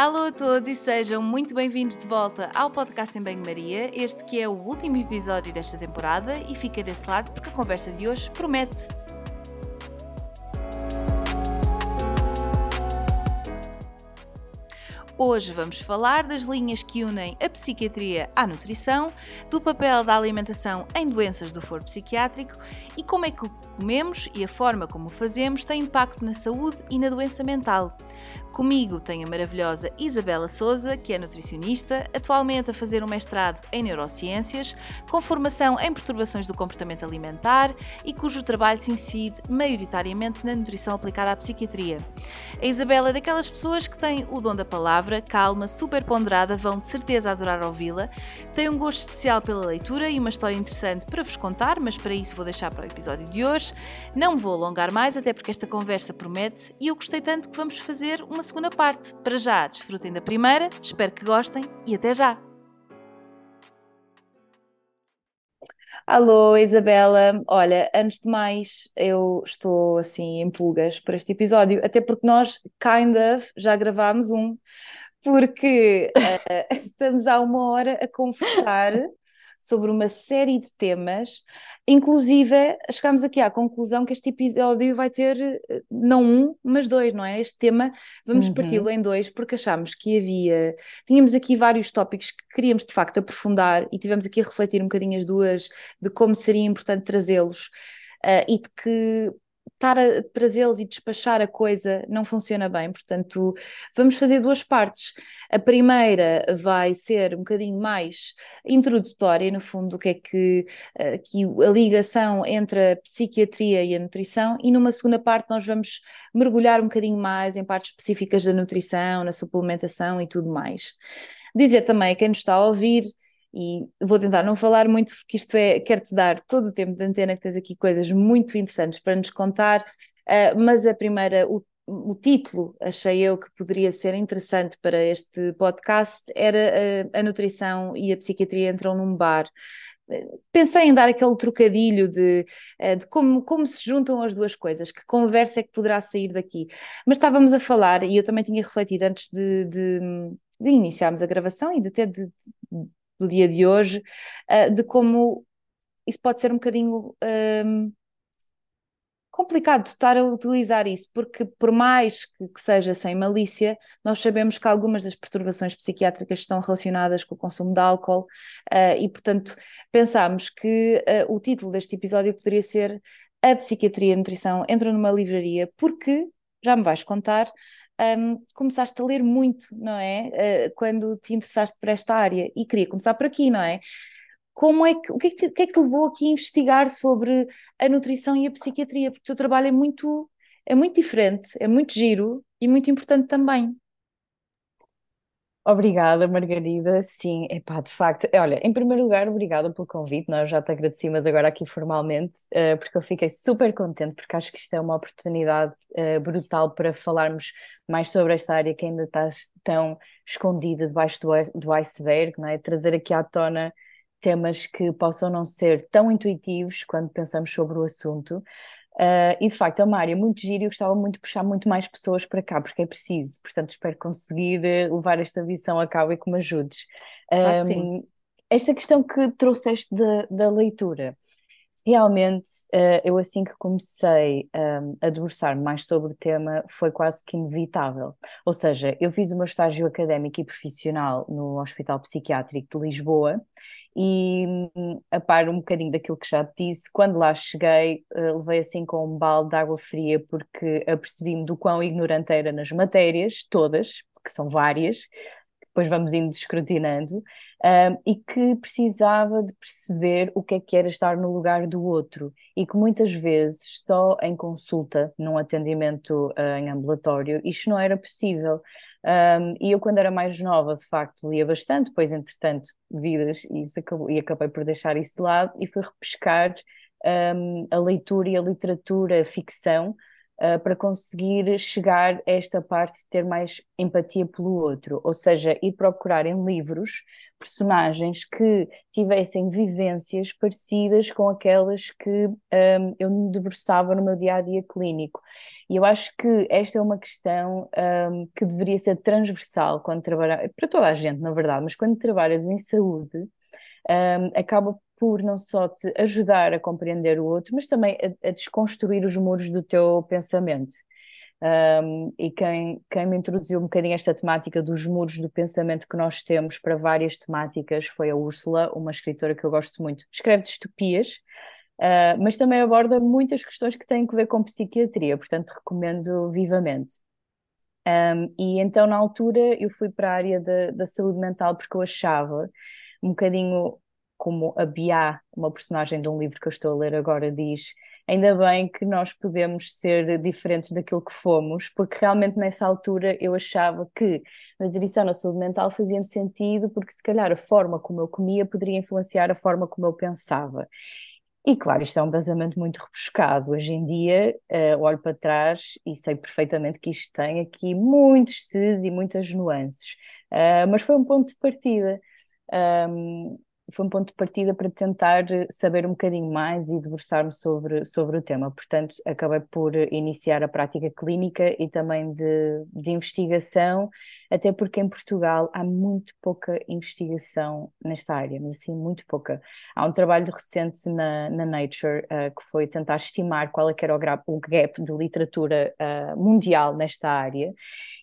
Alô a todos e sejam muito bem-vindos de volta ao podcast em Banho-Maria, este que é o último episódio desta temporada e fica desse lado porque a conversa de hoje promete. Hoje vamos falar das linhas que unem a psiquiatria à nutrição, do papel da alimentação em doenças do foro psiquiátrico e como é que o que comemos e a forma como o fazemos tem impacto na saúde e na doença mental. Comigo tem a maravilhosa Isabela Souza, que é nutricionista, atualmente a fazer um mestrado em neurociências, com formação em perturbações do comportamento alimentar e cujo trabalho se incide maioritariamente na nutrição aplicada à psiquiatria. A Isabela é daquelas pessoas que têm o dom da palavra, calma, super ponderada, vão de certeza adorar ouvi-la, tem um gosto especial pela leitura e uma história interessante para vos contar, mas para isso vou deixar para o episódio de hoje. Não vou alongar mais, até porque esta conversa promete e eu gostei tanto que vamos fazer uma segunda parte. Para já, desfrutem da primeira, espero que gostem e até já! Alô, Isabela. Olha, antes de mais, eu estou assim em pulgas para este episódio, até porque nós, kind of, já gravámos um, porque uh, estamos há uma hora a conversar sobre uma série de temas, inclusive chegámos aqui à conclusão que este episódio vai ter eh, não um, mas dois, não é? Este tema vamos uhum. parti-lo em dois porque achámos que havia, tínhamos aqui vários tópicos que queríamos de facto aprofundar e tivemos aqui a refletir um bocadinho as duas de como seria importante trazê-los. Uh, e de que estar a trazê-los e despachar a coisa não funciona bem, portanto, vamos fazer duas partes. A primeira vai ser um bocadinho mais introdutória, no fundo, o que é que, eh, que a ligação entre a psiquiatria e a nutrição, e numa segunda parte nós vamos mergulhar um bocadinho mais em partes específicas da nutrição, na suplementação e tudo mais. Dizer também a quem nos está a ouvir e vou tentar não falar muito, porque isto é, quero-te dar todo o tempo de antena, que tens aqui coisas muito interessantes para nos contar, uh, mas a primeira, o, o título, achei eu que poderia ser interessante para este podcast, era a, a nutrição e a psiquiatria entram num bar. Pensei em dar aquele trocadilho de, eh, de como, como se juntam as duas coisas, que conversa é que poderá sair daqui. Mas estávamos a falar, e eu também tinha refletido antes de, de, de iniciarmos a gravação e de ter de, de do dia de hoje, uh, de como isso pode ser um bocadinho um, complicado estar a utilizar isso, porque por mais que, que, seja sem malícia, nós sabemos que algumas das perturbações psiquiátricas estão relacionadas com o consumo de álcool uh, e, portanto, pensámos que uh, o título deste episódio poderia ser A Psiquiatria e a Nutrição Entram numa Livraria, porque, já me vais contar, um, começaste a ler muito, não é? Uh, quando te interessaste por esta área. E queria começar por aqui, não é? Como é que, o, que é que te, o que é que te levou aqui a investigar sobre a nutrição e a psiquiatria? Porque o teu trabalho é muito, é muito diferente, é muito giro e muito importante também. Obrigada, Margarida. Sim, epá, de facto. Olha, em primeiro lugar, obrigada pelo convite. Nós já te agradeci, mas agora aqui formalmente, uh, porque eu fiquei super contente, porque acho que isto é uma oportunidade uh, brutal para falarmos mais sobre esta área que ainda está tão escondida debaixo do, do iceberg, não é? Trazer aqui à tona temas que possam não ser tão intuitivos quando pensamos sobre o assunto. Uh, e de facto é uma área muito gira e eu gostava muito de puxar muito mais pessoas para cá, porque é preciso. Portanto, espero conseguir uh, levar esta visão a cabo e que me ajudes. Um, esta questão que trouxeste da, da leitura, realmente uh, eu assim que comecei um, a debruçar mais sobre o tema foi quase que inevitável. Ou seja, eu fiz meu estágio académico e profissional no Hospital Psiquiátrico de Lisboa e a par um bocadinho daquilo que já te disse, quando lá cheguei, uh, levei assim com um balde de água fria porque apercebi-me do quão ignorante era nas matérias, todas, que são várias, depois vamos indo escrutinando, uh, e que precisava de perceber o que é que era estar no lugar do outro, e que muitas vezes só em consulta, num atendimento uh, em ambulatório, isto não era possível. Um, e eu, quando era mais nova, de facto, lia bastante, depois, entretanto, vidas, e, e acabei por deixar isso de lado e fui repescar um, a leitura e a literatura, a ficção, uh, para conseguir chegar a esta parte de ter mais empatia pelo outro, ou seja, ir procurar em livros personagens que tivessem vivências parecidas com aquelas que um, eu me debruçava no meu dia a dia clínico. E eu acho que esta é uma questão um, que deveria ser transversal quando trabalhar, para toda a gente, na verdade, mas quando trabalhas em saúde, um, acaba por não só te ajudar a compreender o outro, mas também a, a desconstruir os muros do teu pensamento. Um, e quem, quem me introduziu um bocadinho esta temática dos muros do pensamento que nós temos para várias temáticas foi a Úrsula, uma escritora que eu gosto muito. Escreve distopias, uh, mas também aborda muitas questões que têm a ver com psiquiatria, portanto recomendo vivamente. Um, e então, na altura, eu fui para a área da, da saúde mental porque eu achava um bocadinho como a Bia, uma personagem de um livro que eu estou a ler agora, diz: ainda bem que nós podemos ser diferentes daquilo que fomos, porque realmente nessa altura eu achava que a nutrição na saúde mental fazia-me sentido, porque se calhar a forma como eu comia poderia influenciar a forma como eu pensava. E claro, isto é um basamento muito rebuscado. Hoje em dia, uh, olho para trás e sei perfeitamente que isto tem aqui muitos ses e muitas nuances. Uh, mas foi um ponto de partida. Um, foi um ponto de partida para tentar saber um bocadinho mais e debruçar-me sobre, sobre o tema. Portanto, acabei por iniciar a prática clínica e também de, de investigação, até porque em Portugal há muito pouca investigação nesta área, mas assim, muito pouca. Há um trabalho recente na, na Nature uh, que foi tentar estimar qual é que era o, gap, o gap de literatura uh, mundial nesta área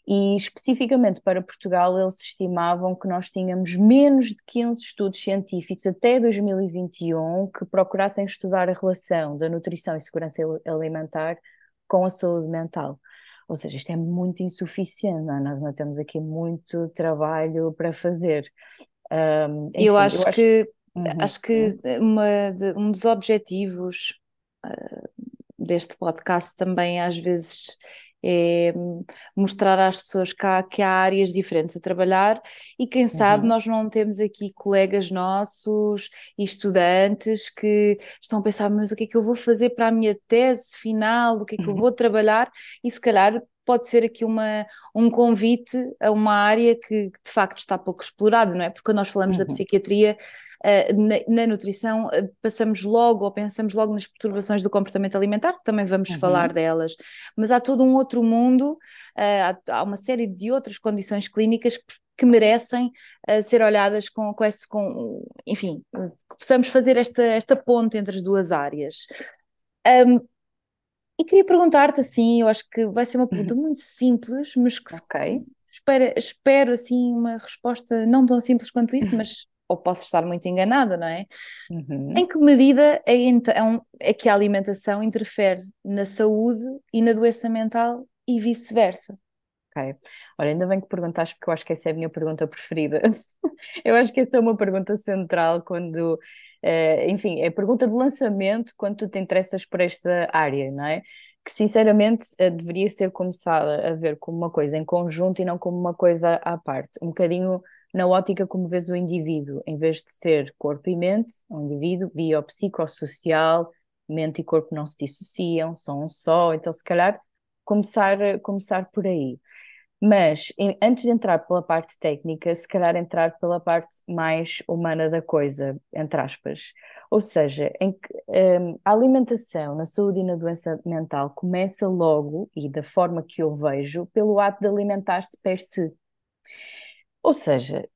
e especificamente para Portugal eles estimavam que nós tínhamos menos de 15 estudos científicos até 2021 que procurassem estudar a relação da nutrição e segurança alimentar com a saúde mental. Ou seja, isto é muito insuficiente, não é? nós não temos aqui muito trabalho para fazer. Um, enfim, eu, acho eu acho que, uhum. acho que uma de, um dos objetivos uh, deste podcast também às vezes é mostrar às pessoas que há, que há áreas diferentes a trabalhar e quem sabe uhum. nós não temos aqui colegas nossos e estudantes que estão a pensar, mas o que é que eu vou fazer para a minha tese final, o que é que eu vou trabalhar? E se calhar pode ser aqui uma, um convite a uma área que, que de facto está pouco explorada, não é? Porque quando nós falamos uhum. da psiquiatria, uh, na, na, nutrição, uh, passamos logo ou pensamos logo nas perturbações do comportamento alimentar, que também vamos uhum. falar delas, mas há todo um outro mundo, uh, há, uma série de outras condições clínicas que, que merecem ser olhadas com, com esse, com, enfim, que possamos fazer esta, esta ponte entre as duas áreas. Um, e queria perguntar-te assim, eu acho que vai ser uma pergunta uhum. muito simples, mas que okay. espero, espero assim uma resposta não tão simples quanto isso, mas ou posso estar muito enganada, não é? Uhum. Em que medida é, então, é que a alimentação interfere na saúde e na doença mental e vice-versa? Ok. Olha, ainda bem que perguntaste, porque eu acho que essa é a minha pergunta preferida. eu acho que essa é uma pergunta central quando Uh, enfim, é pergunta de lançamento quando tu te interessas por esta área, não é? Que sinceramente uh, deveria ser começada a ver como uma coisa em conjunto e não como uma coisa à parte. Um bocadinho na ótica como vês o indivíduo, em vez de ser corpo e mente, um indivíduo biopsicossocial, mente e corpo não se dissociam, são um só, então se calhar começar, começar por aí. Mas em, antes de entrar pela parte técnica, se calhar entrar pela parte mais humana da coisa, entre aspas. Ou seja, em que, um, a alimentação na saúde e na doença mental começa logo, e da forma que eu vejo, pelo ato de alimentar-se per se. Ou seja,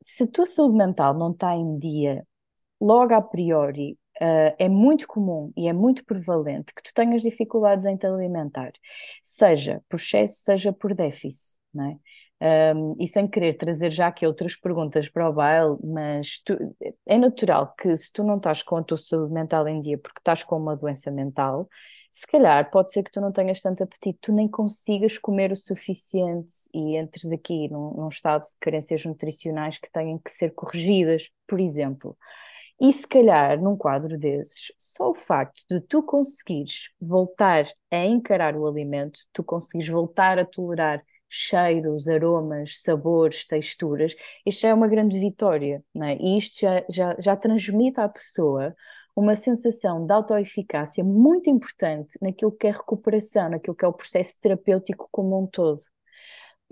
se a tua saúde mental não está em dia, logo a priori Uh, é muito comum e é muito prevalente que tu tenhas dificuldades em te alimentar, seja por excesso, seja por déficit, não é? Um, e sem querer trazer já aqui outras perguntas para o baile, mas tu, é natural que se tu não estás com a tua saúde mental em dia porque estás com uma doença mental, se calhar pode ser que tu não tenhas tanto apetite, tu nem consigas comer o suficiente e entres aqui num, num estado de carências nutricionais que têm que ser corrigidas, por exemplo. E se calhar, num quadro desses, só o facto de tu conseguires voltar a encarar o alimento, tu conseguires voltar a tolerar cheiros, aromas, sabores, texturas, isto já é uma grande vitória, não é? E isto já, já, já transmite à pessoa uma sensação de autoeficácia muito importante naquilo que é recuperação, naquilo que é o processo terapêutico como um todo.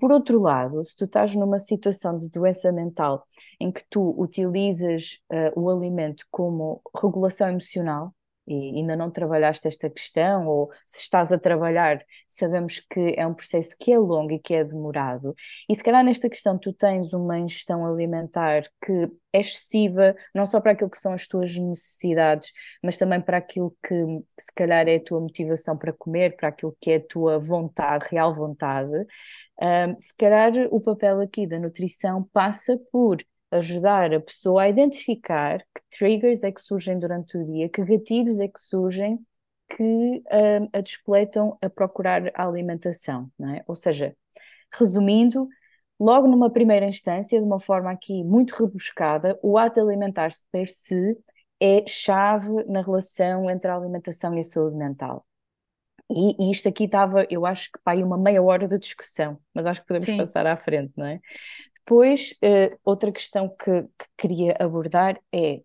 Por outro lado, se tu estás numa situação de doença mental em que tu utilizas uh, o alimento como regulação emocional, e ainda não trabalhaste esta questão, ou se estás a trabalhar, sabemos que é um processo que é longo e que é demorado. E se calhar nesta questão tu tens uma ingestão alimentar que é excessiva, não só para aquilo que são as tuas necessidades, mas também para aquilo que, se calhar é a tua motivação para comer, para aquilo que é a tua vontade, real vontade. Um, se calhar o papel aqui da nutrição passa por ajudar a pessoa a identificar que triggers é que surgem durante o dia, que gatilhos é que surgem que uh, a despletam a procurar a alimentação, não é? Ou seja, resumindo, logo numa primeira instância, de uma forma aqui muito rebuscada, o ato alimentar-se per se é chave na relação entre a alimentação e a saúde mental. E, e isto aqui estava, eu acho que para aí uma meia hora de discussão, mas acho que podemos Sim. passar à frente, não é? Depois, uh, outra questão que, que, queria abordar é um,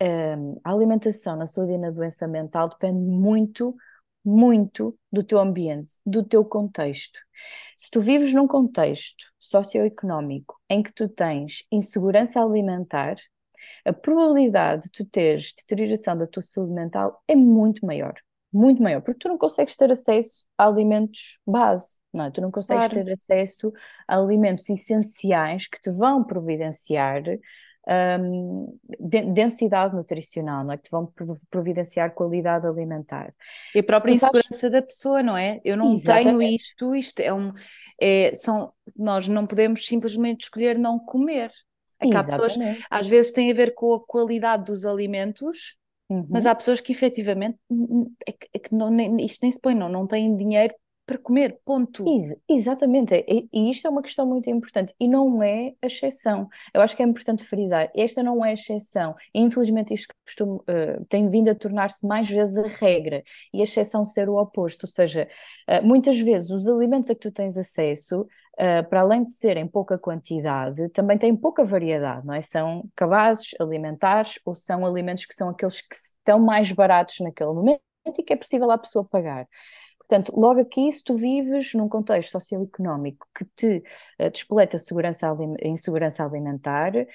ehm, a alimentação na saúde e na doença mental depende muito, muito do teu ambiente, do teu contexto. Se tu vives num contexto socioeconómico em que tu tens insegurança alimentar, a probabilidade de tu teres deterioração da tua saúde mental é muito maior muito maior, porque tu não consegues ter acesso a alimentos base, não é? Tu não consegues claro. ter acesso a alimentos essenciais que te vão providenciar um, densidade nutricional, não é? Que te vão providenciar qualidade alimentar. E a própria insegurança faz... da pessoa, não é? Eu não Exatamente. tenho isto, isto é um. É, são, nós não podemos simplesmente escolher não comer. É que há pessoas, às vezes tem a ver com a qualidade dos alimentos Uhum. Mas há pessoas que efetivamente é que, é que não, nem, isto nem se põe, não, não têm dinheiro para comer, ponto. Ex exatamente, e, e, isto é uma questão muito importante e não é a exceção. Eu acho que é importante frisar, esta não é a exceção. E, infelizmente isto costuma, uh, tem vindo a tornar-se mais vezes a regra e a exceção ser o oposto, ou seja, uh, muitas vezes os alimentos a que tu tens acesso Uh, para além de serem pouca quantidade, também têm pouca variedade, não é? São cabazes alimentares ou são alimentos que são aqueles que estão mais baratos naquele momento e que é possível a pessoa pagar. Portanto, logo aqui, se tu vives num contexto socioeconómico que te uh, despoleta segurança, insegurança alimentar, é,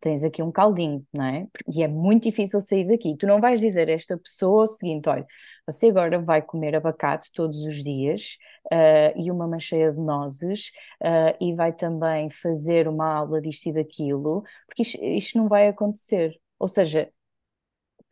tens aqui um caldinho, não é? E é muito difícil sair daqui. Tu não vais dizer a esta pessoa o seguinte: olha, você agora vai comer abacate todos os dias uh, e uma mancheia de nozes uh, e vai também fazer uma aula disto e daquilo, porque isto, isto não vai acontecer. Ou seja,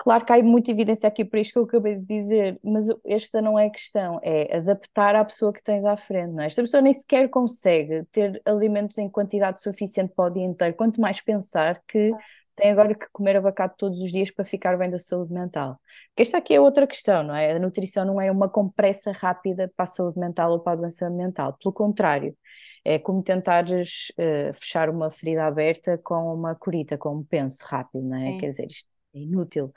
Claro que há muita evidência aqui para isto que eu acabei de dizer, mas esta não é a questão, é adaptar à pessoa que tens à frente, não é? Esta pessoa nem sequer consegue ter alimentos em quantidade suficiente para o dia inteiro, quanto mais pensar que tem agora que comer abacate todos os dias para ficar bem da saúde mental. Porque esta aqui é outra questão, não é? A nutrição não é uma compressa rápida para a saúde mental ou para a doença mental, pelo contrário, é como tentares uh, fechar uma ferida aberta com uma curita, com um penso rápido, não é? Sim. Quer dizer, isto inútil.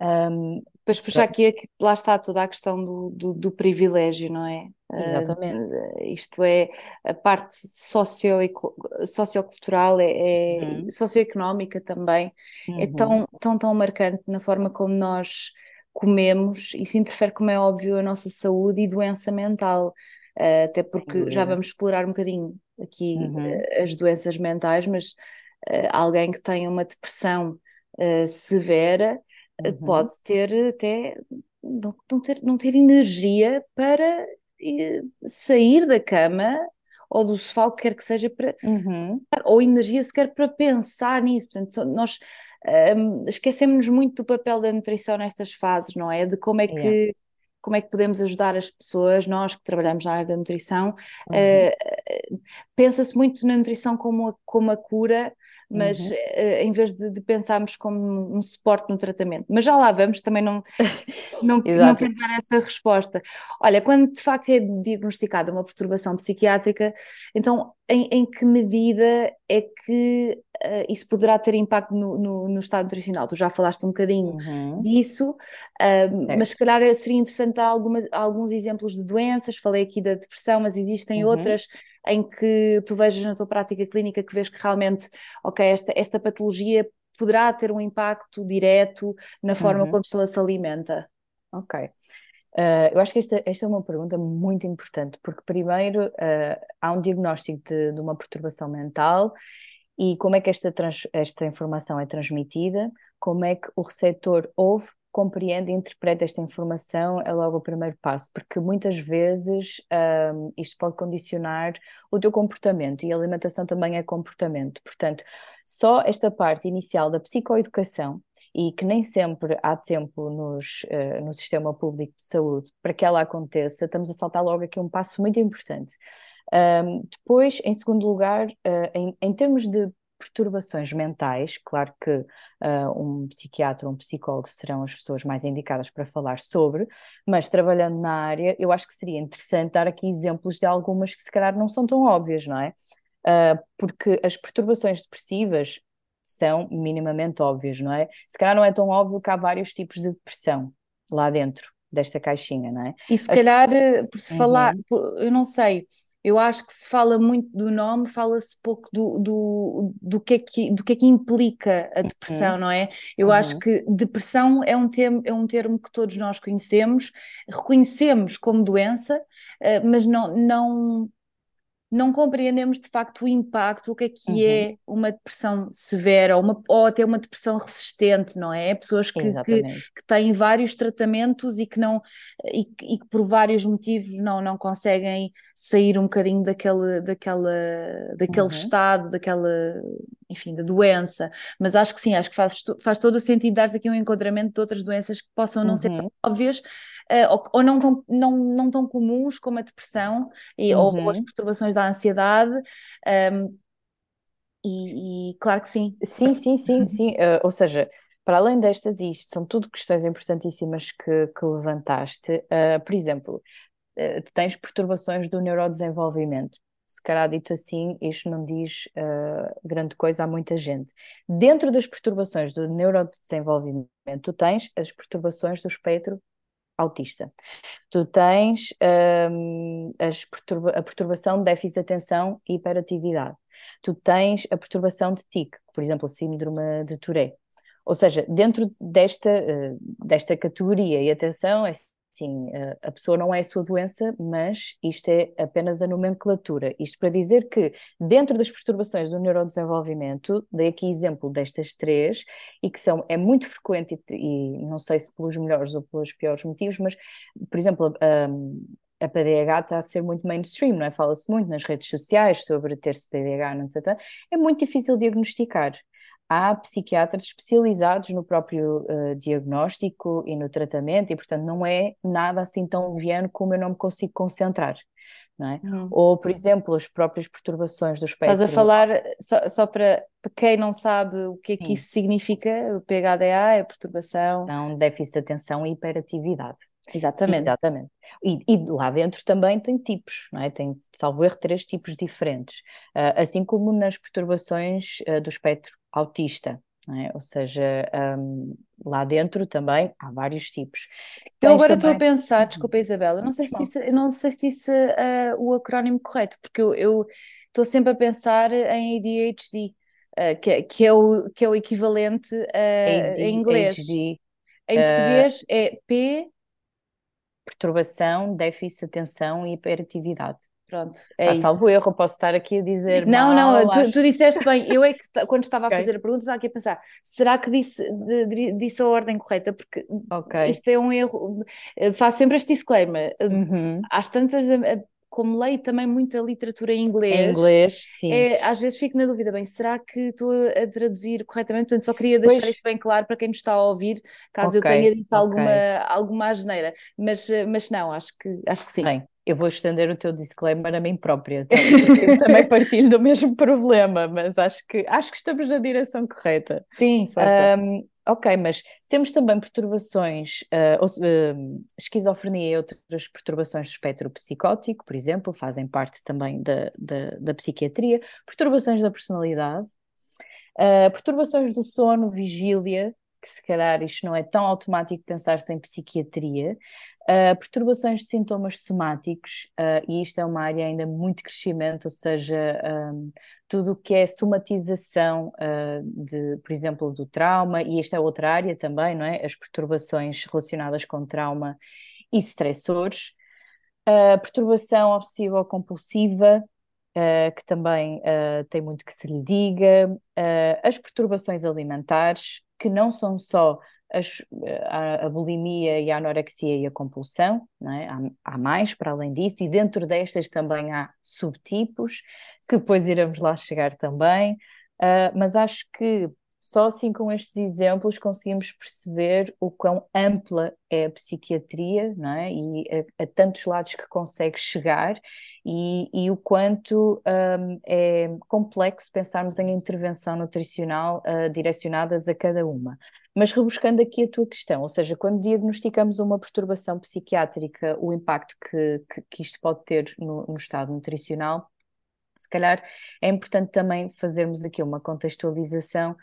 Um, Depois puxar aqui, aqui, lá está toda a questão do, do, do privilégio, não é? Exatamente. Uh, isto é a parte socio sociocultural, é, é uhum. socioeconómica também, é uhum. é tão, tão, tão marcante na forma como nós comemos, isso interfere, como é óbvio, a nossa saúde e doença mental. Uh, até porque já vamos explorar um bocadinho aqui uhum. uh, as doenças mentais, mas alguém que tem uma depressão uh, severa, eh, uhum. pode ter até não, não, ter, não ter energia para sair da cama ou do sofá, o que quer que seja, para, uhum. ou energia sequer para pensar nisso. Portanto, nós um, esquecemos muito do papel da nutrição nestas fases, não é? De como é que. Yeah. Como é que podemos ajudar as pessoas, nós que trabalhamos na área da nutrição? Uhum. Uh, Pensa-se muito na nutrição como a, como a cura, mas uhum. uh, em vez de, de, pensarmos como um suporte no tratamento. Mas já lá vamos, também não, não, não quero dar essa resposta. Olha, quando de facto é diagnosticada uma perturbação psiquiátrica, então em, em que medida é que uh, isso poderá ter impacto no, no, no, estado nutricional? Tu já falaste um bocadinho uhum. disso, uh, é. mas se calhar seria interessante dar alguma, alguns exemplos de doenças, falei aqui da depressão, mas existem uhum. outras em que tu vejas na tua prática clínica que vês que realmente, ok, esta, esta patologia poderá ter um impacto direto na forma uhum. como a pessoa se alimenta. Ok. Uh, eu acho que esta, esta é uma pergunta muito importante, porque primeiro uh, há um diagnóstico de, de, uma perturbação mental e como é que esta, trans, esta informação é transmitida, como é que o receptor ouve, compreende e interpreta esta informação é logo o primeiro passo, porque muitas vezes um, isto pode condicionar o teu comportamento e a alimentação também é comportamento. Portanto, só esta parte inicial da psicoeducação e que nem sempre há tempo nos, uh, no sistema público de saúde para que ela aconteça, estamos a saltar logo aqui um passo muito importante. Um, depois, em segundo lugar, uh, em, em termos de perturbações mentais, claro que uh, um psiquiatra ou um psicólogo serão as pessoas mais indicadas para falar sobre, mas trabalhando na área, eu acho que seria interessante dar aqui exemplos de algumas que se calhar não são tão óbvias, não é? Uh, porque as perturbações depressivas são minimamente óbvias, não é? Se calhar não é tão óbvio que há vários tipos de depressão lá dentro desta caixinha, não é? E se As... calhar, eh, por se uhum. falar, eu não sei, eu acho que se fala muito do nome, fala-se pouco do, do, do, que é que, do que é que implica a depressão, uhum. não é? Eu uhum. acho que depressão é um, termo, é um termo que todos nós conhecemos, reconhecemos como doença, eh, mas não, não, não compreendemos de facto o impacto, o que é que uhum. é uma depressão severa ou, uma, ou até uma depressão resistente, não é? Pessoas que, que, que, têm vários tratamentos e que não e, e, que por vários motivos não, não conseguem sair um bocadinho daquele, daquela, daquele uhum. estado, daquela enfim, da doença, mas acho que sim, acho que faz, faz todo o sentido dar-se aqui um enquadramento de outras doenças que possam não uhum. ser óbvias uh, ou, ou, não, tão, não, não tão comuns como a depressão e, uhum. ou, as uhum. perturbações da ansiedade. Um, ehm, e, e, claro que sim. Sim, sim, sim, sim. Uh, ou seja, para além destas, isto são tudo questões importantíssimas que, que levantaste, uh, por exemplo, uh, tens perturbações do neurodesenvolvimento. Se calhar dito assim, isto não diz grande coisa a muita gente. Dentro das perturbações do neurodesenvolvimento, tu tens as perturbações do espectro autista. Tu tens um, perturba a perturbação de déficit de atenção e hiperatividade. Tu tens a perturbação de TIC, por exemplo, a síndrome de Tourette. Ou seja, dentro desta, uh, desta categoria, e atenção, é Sim, a pessoa não é a sua doença, mas isto é apenas a nomenclatura. Isto para dizer que, dentro das perturbações do neurodesenvolvimento, dei aqui exemplo destas três, e que são, é muito frequente, e, e não sei se pelos melhores ou pelos piores motivos, mas, por exemplo, a, a PDH está a ser muito mainstream, não é? Fala-se muito nas redes sociais sobre ter-se PDH, não, é muito difícil diagnosticar há psiquiatras especializados no próprio uh, diagnóstico e no tratamento, e portanto não é nada assim tão leviano como eu não me consigo concentrar. Não é? Hum. Ou, por exemplo, as próprias perturbações do espectro. Estás a falar, só, só para, quem não sabe o que é que Sim. isso significa, o PHDA é perturbação. Não, déficit de atenção e hiperatividade. Exatamente. Exatamente. E, e, lá dentro também tem tipos, não é? Tem, salvo erro, três tipos diferentes. Uh, assim como nas perturbações uh, do espectro autista, é? Ou seja, um, lá dentro também há vários tipos. Eu agora estou também... a pensar, uhum. desculpa Isabela, não sei se isso, não sei se isso é uh, o acrónimo correto, porque eu estou sempre a pensar em ADHD, uh, que, é, que, é o, que é o equivalente uh, em inglês. ADHD. Em português é P perturbação, déficit de atenção e hiperatividade. Pronto, é ah, salvo erro, posso estar aqui a dizer. Não, mal, não, tu, tu, disseste bem. Eu é que quando estava a okay. fazer a pergunta, estava aqui a pensar: será que disse, disse a ordem correta? Porque okay. isto é um erro. Faço sempre este disclaimer. Uhum. Às tantas, como leio também muita literatura em inglês, em inglês sim. É, às vezes fico na dúvida, bem, será que estou a traduzir corretamente? Portanto, só queria deixar pois. isto bem claro para quem nos está a ouvir, caso okay, eu tenha dito okay. alguma, alguma asneira. Mas, mas não, acho que, acho que sim. Bem, eu vou estender o teu disclaimer a mim própria, tá? eu também partilho do mesmo problema, mas acho que, acho que estamos na direção correta. Sim, força. Um, Ok, mas temos também perturbações, uh, uh, esquizofrenia e outras perturbações do espectro psicótico, por exemplo, fazem parte também da, da, da psiquiatria, perturbações da personalidade, uh, perturbações do sono, vigília, que se calhar isto não é tão automático pensar-se em psiquiatria, uh, perturbações de sintomas somáticos, uh, e isto é uma área ainda muito crescimento, ou seja, um, tudo o que é somatização uh, de, por exemplo, do trauma, e esta é outra área também, não é? As perturbações relacionadas com trauma e stressores. Perturbação obsessiva compulsiva, uh, que também uh, tem muito que se lhe diga, uh, as perturbações alimentares, que não são só as, a, a, bulimia e a anorexia e a compulsão, é? há, há, mais para além disso, e dentro destas também há subtipos, que depois iremos lá chegar também, mas acho que só assim com estes exemplos conseguimos perceber o quão ampla é a psiquiatria, não é? E a, a tantos lados que consegue chegar e, e o quanto um, é complexo pensarmos em intervenção nutricional uh, direcionadas a cada uma. Mas rebuscando aqui a tua questão, ou seja, quando diagnosticamos uma perturbação psiquiátrica, o impacto que, que, que isto pode ter no, no estado nutricional, se calhar é importante também fazermos aqui uma contextualização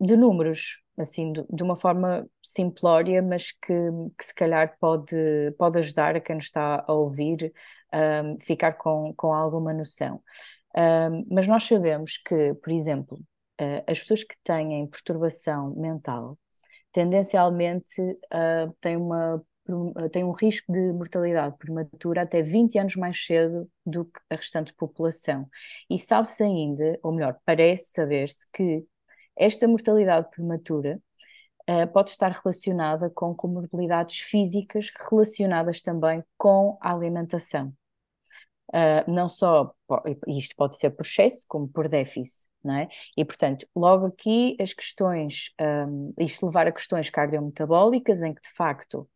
de números, assim, de, de, uma forma simplória, mas que, que se calhar pode, pode ajudar a quem está a ouvir um, ficar com, com alguma noção. Um, mas nós sabemos que, por exemplo, uh, as pessoas que têm perturbação mental tendencialmente uh, têm uma tem um risco de mortalidade prematura até 20 anos mais cedo do que a restante população. E sabe-se ainda, ou melhor, parece saber-se que esta mortalidade prematura uh, pode estar relacionada com comorbilidades físicas relacionadas também com a alimentação. Uh, não só, isto pode ser por excesso, como por déficit, não é? E, portanto, logo aqui as questões, um, isto levar a questões cardiometabólicas, em que de facto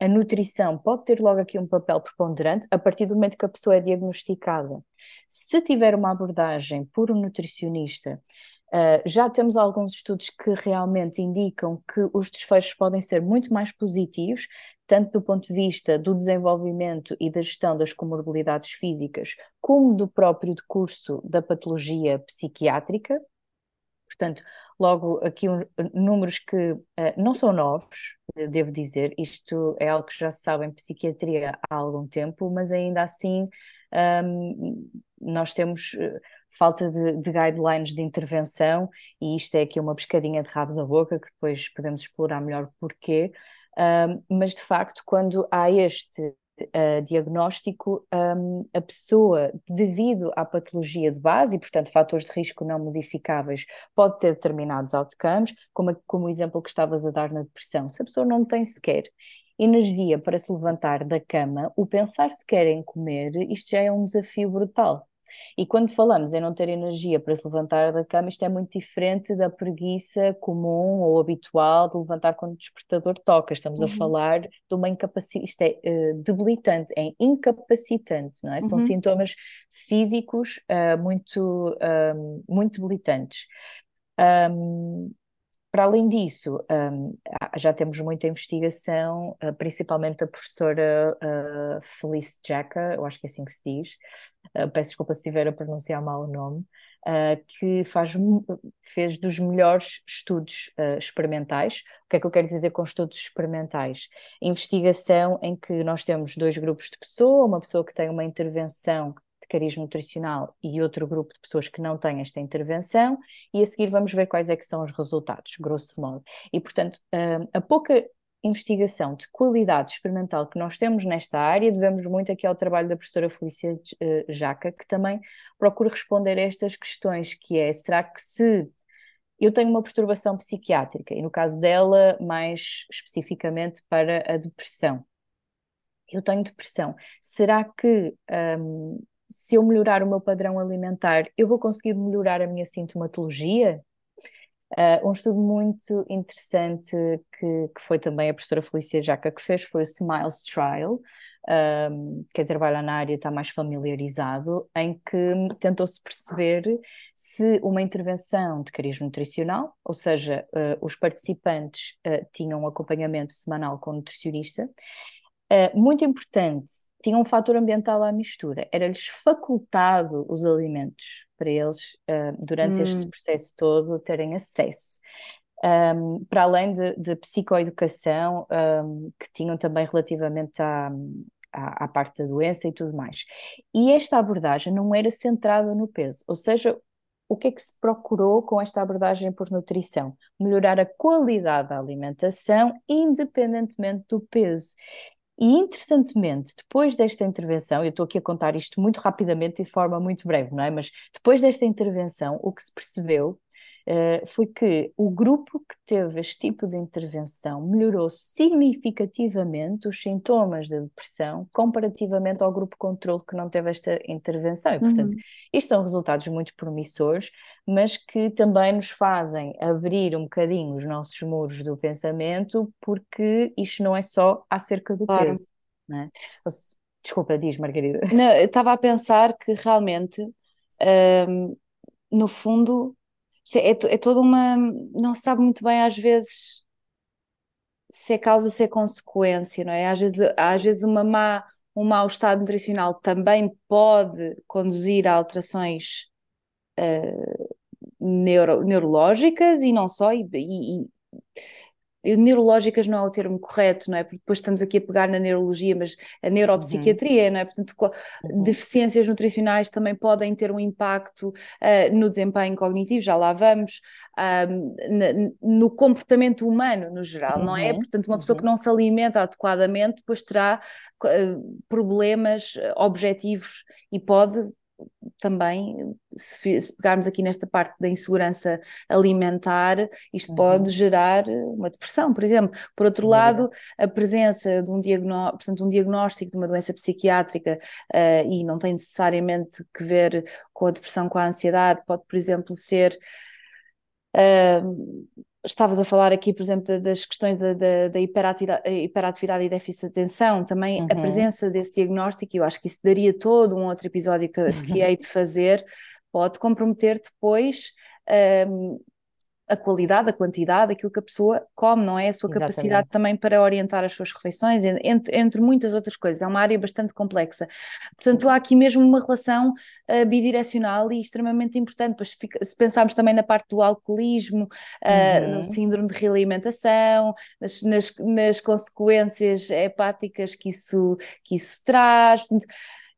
a nutrição pode ter logo aqui um papel preponderante a partir do momento que a pessoa é diagnosticada. Se tiver uma abordagem por um nutricionista Uh, já temos alguns estudos que realmente indicam que os desfechos podem ser muito mais positivos, tanto do ponto de vista do desenvolvimento e da gestão das comorbilidades físicas, como do próprio decurso da patologia psiquiátrica. Portanto, logo aqui um, números que uh, não são novos, devo dizer, isto é algo que já se sabe em psiquiatria há algum tempo, mas ainda assim um, nós temos uh, falta de, de, guidelines de intervenção, e isto é aqui uma pescadinha de rabo da boca, que depois podemos explorar melhor porquê, mas de facto, quando há este uh, diagnóstico, um, a pessoa, devido à patologia de base, e portanto fatores de risco não modificáveis, pode ter determinados outcomes, como, como o exemplo que estavas a dar na depressão. Se a pessoa não tem sequer energia para se levantar da cama, o pensar sequer em comer, isto já é um desafio brutal. E quando falamos em não ter energia para se levantar da cama, isto é muito diferente da preguiça comum ou habitual de levantar quando o despertador toca. Estamos uhum. a falar de uma incapacidade, isto é uh, debilitante, é incapacitante, não é? Uhum. São sintomas físicos uh, muito, uh, muito debilitantes. Um, para além disso, um, já temos muita investigação, uh, principalmente da professora uh, Felice Jacka, eu acho que é assim que se diz, uh, peço desculpa se estiver a pronunciar mal o nome, que faz, fez dos melhores estudos experimentais. O que é que eu quero dizer com estudos experimentais? Investigação em que nós temos dois grupos de pessoa, uma pessoa que tem uma intervenção cariz nutricional e outro grupo de pessoas que não têm esta intervenção, e a seguir vamos ver quais é que são os resultados, grosso modo. E, portanto, a pouca investigação de qualidade experimental que nós temos nesta área, devemos muito aqui ao trabalho da professora Felícia eh, Jaca, que também procura responder a estas questões, que é, será que se eu tenho uma perturbação psiquiátrica, e no caso dela, mais especificamente para a depressão, eu tenho depressão. Será que um, se eu melhorar o meu padrão alimentar, eu vou conseguir melhorar a minha sintomatologia? Uh, um estudo muito interessante que, que, foi também a professora Felícia Jaca que fez foi o Smiles Trial, um, quem trabalha na área está mais familiarizado, em que tentou-se perceber se uma intervenção de cariz nutricional, ou seja, uh, os participantes uh, tinham um acompanhamento semanal com o nutricionista, muito importante tinha um fator ambiental à mistura. Era-lhes facultado os alimentos para eles, uh, durante hum. este processo todo, terem acesso. um, para além de, de psicoeducação, um, que tinham também relativamente à, à, à, parte da doença e tudo mais. E esta abordagem não era centrada no peso, ou seja, o que é que se procurou com esta abordagem por nutrição? Melhorar a qualidade da alimentação, independentemente do peso. E interessantemente, depois desta intervenção, eu estou aqui a contar isto muito rapidamente e de forma muito breve, não é? Mas depois desta intervenção, o que se percebeu uh, foi que o grupo que teve este tipo de intervenção melhorou significativamente os sintomas da depressão comparativamente ao grupo controle que não teve esta intervenção. E, portanto, uhum. isto são resultados muito promissores, mas que também nos fazem abrir um bocadinho os nossos muros do pensamento, porque isto não é só acerca do claro. peso. Não é? Desculpa, diz, Margarida. Não, eu estava a pensar que realmente, hum, no fundo, é, é toda uma. Não se sabe muito bem, às vezes, se é causa, se é consequência, não é? Às vezes, às vezes uma má, um mau estado nutricional também pode conduzir a alterações uh, neuro, neurológicas e não só, e, e, neurológicas não é o termo correto, não é? Porque depois estamos aqui a pegar na neurologia, mas a neuropsiquiatria, uhum. não é? Portanto, uhum. deficiências nutricionais também podem ter um impacto uh, no desempenho cognitivo, já lá vamos, no comportamento humano no geral, uhum. não é? Uhum. Portanto, uma pessoa que uhum. não se alimenta adequadamente depois terá uh, problemas objetivos e pode também, se, se, pegarmos aqui nesta parte da insegurança alimentar, isto uhum. pode gerar uma depressão, por exemplo. Por outro Sim, lado, é. a presença de um, diagnó portanto, um diagnóstico de uma doença psiquiátrica uh, e não tem necessariamente que ver com a depressão, com a ansiedade, pode, por exemplo, ser. Uh, estavas a falar aqui, por exemplo, das questões da, da, da hiperatividade, hiperatividade, e déficit de atenção, também uhum. a presença desse diagnóstico, e eu acho que isso daria todo um outro episódio que, que hei de fazer, pode comprometer depois um, a qualidade, a quantidade, aquilo que a pessoa come, não é? A sua Exatamente. capacidade também para orientar as suas refeições, entre, entre muitas outras coisas. É uma área bastante complexa. Portanto, há aqui mesmo uma relação uh, bidirecional e extremamente importante. Pois, se pensarmos também na parte do alcoolismo, uh, uhum. do síndrome de realimentação, nas, nas, nas consequências hepáticas que isso, que isso traz. Portanto,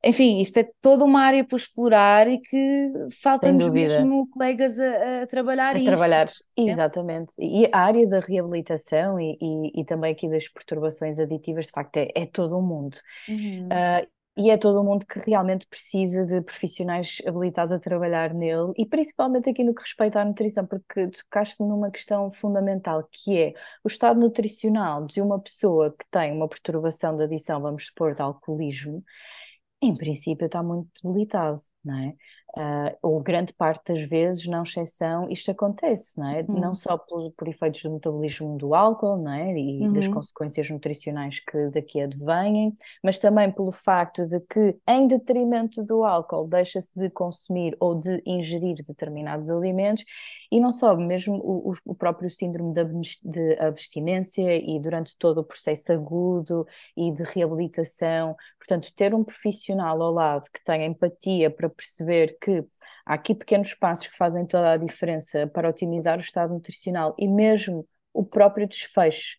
enfim, isto é toda uma área por explorar e que faltam-nos mesmo colegas a, a trabalhar a isto. trabalhar, é? exatamente. E a área da reabilitação e, e, e, também aqui das perturbações aditivas, de facto, é, é todo um mundo. Uhum. Uh, e é todo um mundo que realmente precisa de profissionais habilitados a trabalhar nele e principalmente aqui no que respeita à nutrição, porque tocaste numa questão fundamental que é o estado nutricional de uma pessoa que tem uma perturbação de adição, vamos supor, de alcoolismo, em princípio está muito debilitado, não é? Uh, ou grande parte das vezes, não exceção, isto acontece, não é? Uhum. Não só por, por, efeitos do metabolismo do álcool, não é? E uhum. das consequências nutricionais que daqui advêm, mas também pelo facto de que, em detrimento do álcool, deixa-se de consumir ou de ingerir determinados alimentos, e não só, mesmo o, o próprio síndrome de abstinência e durante todo o processo agudo e de reabilitação, portanto, ter um profissional ao lado que tenha empatia para perceber que há aqui pequenos passos que fazem toda a diferença para otimizar o estado nutricional e mesmo o próprio desfecho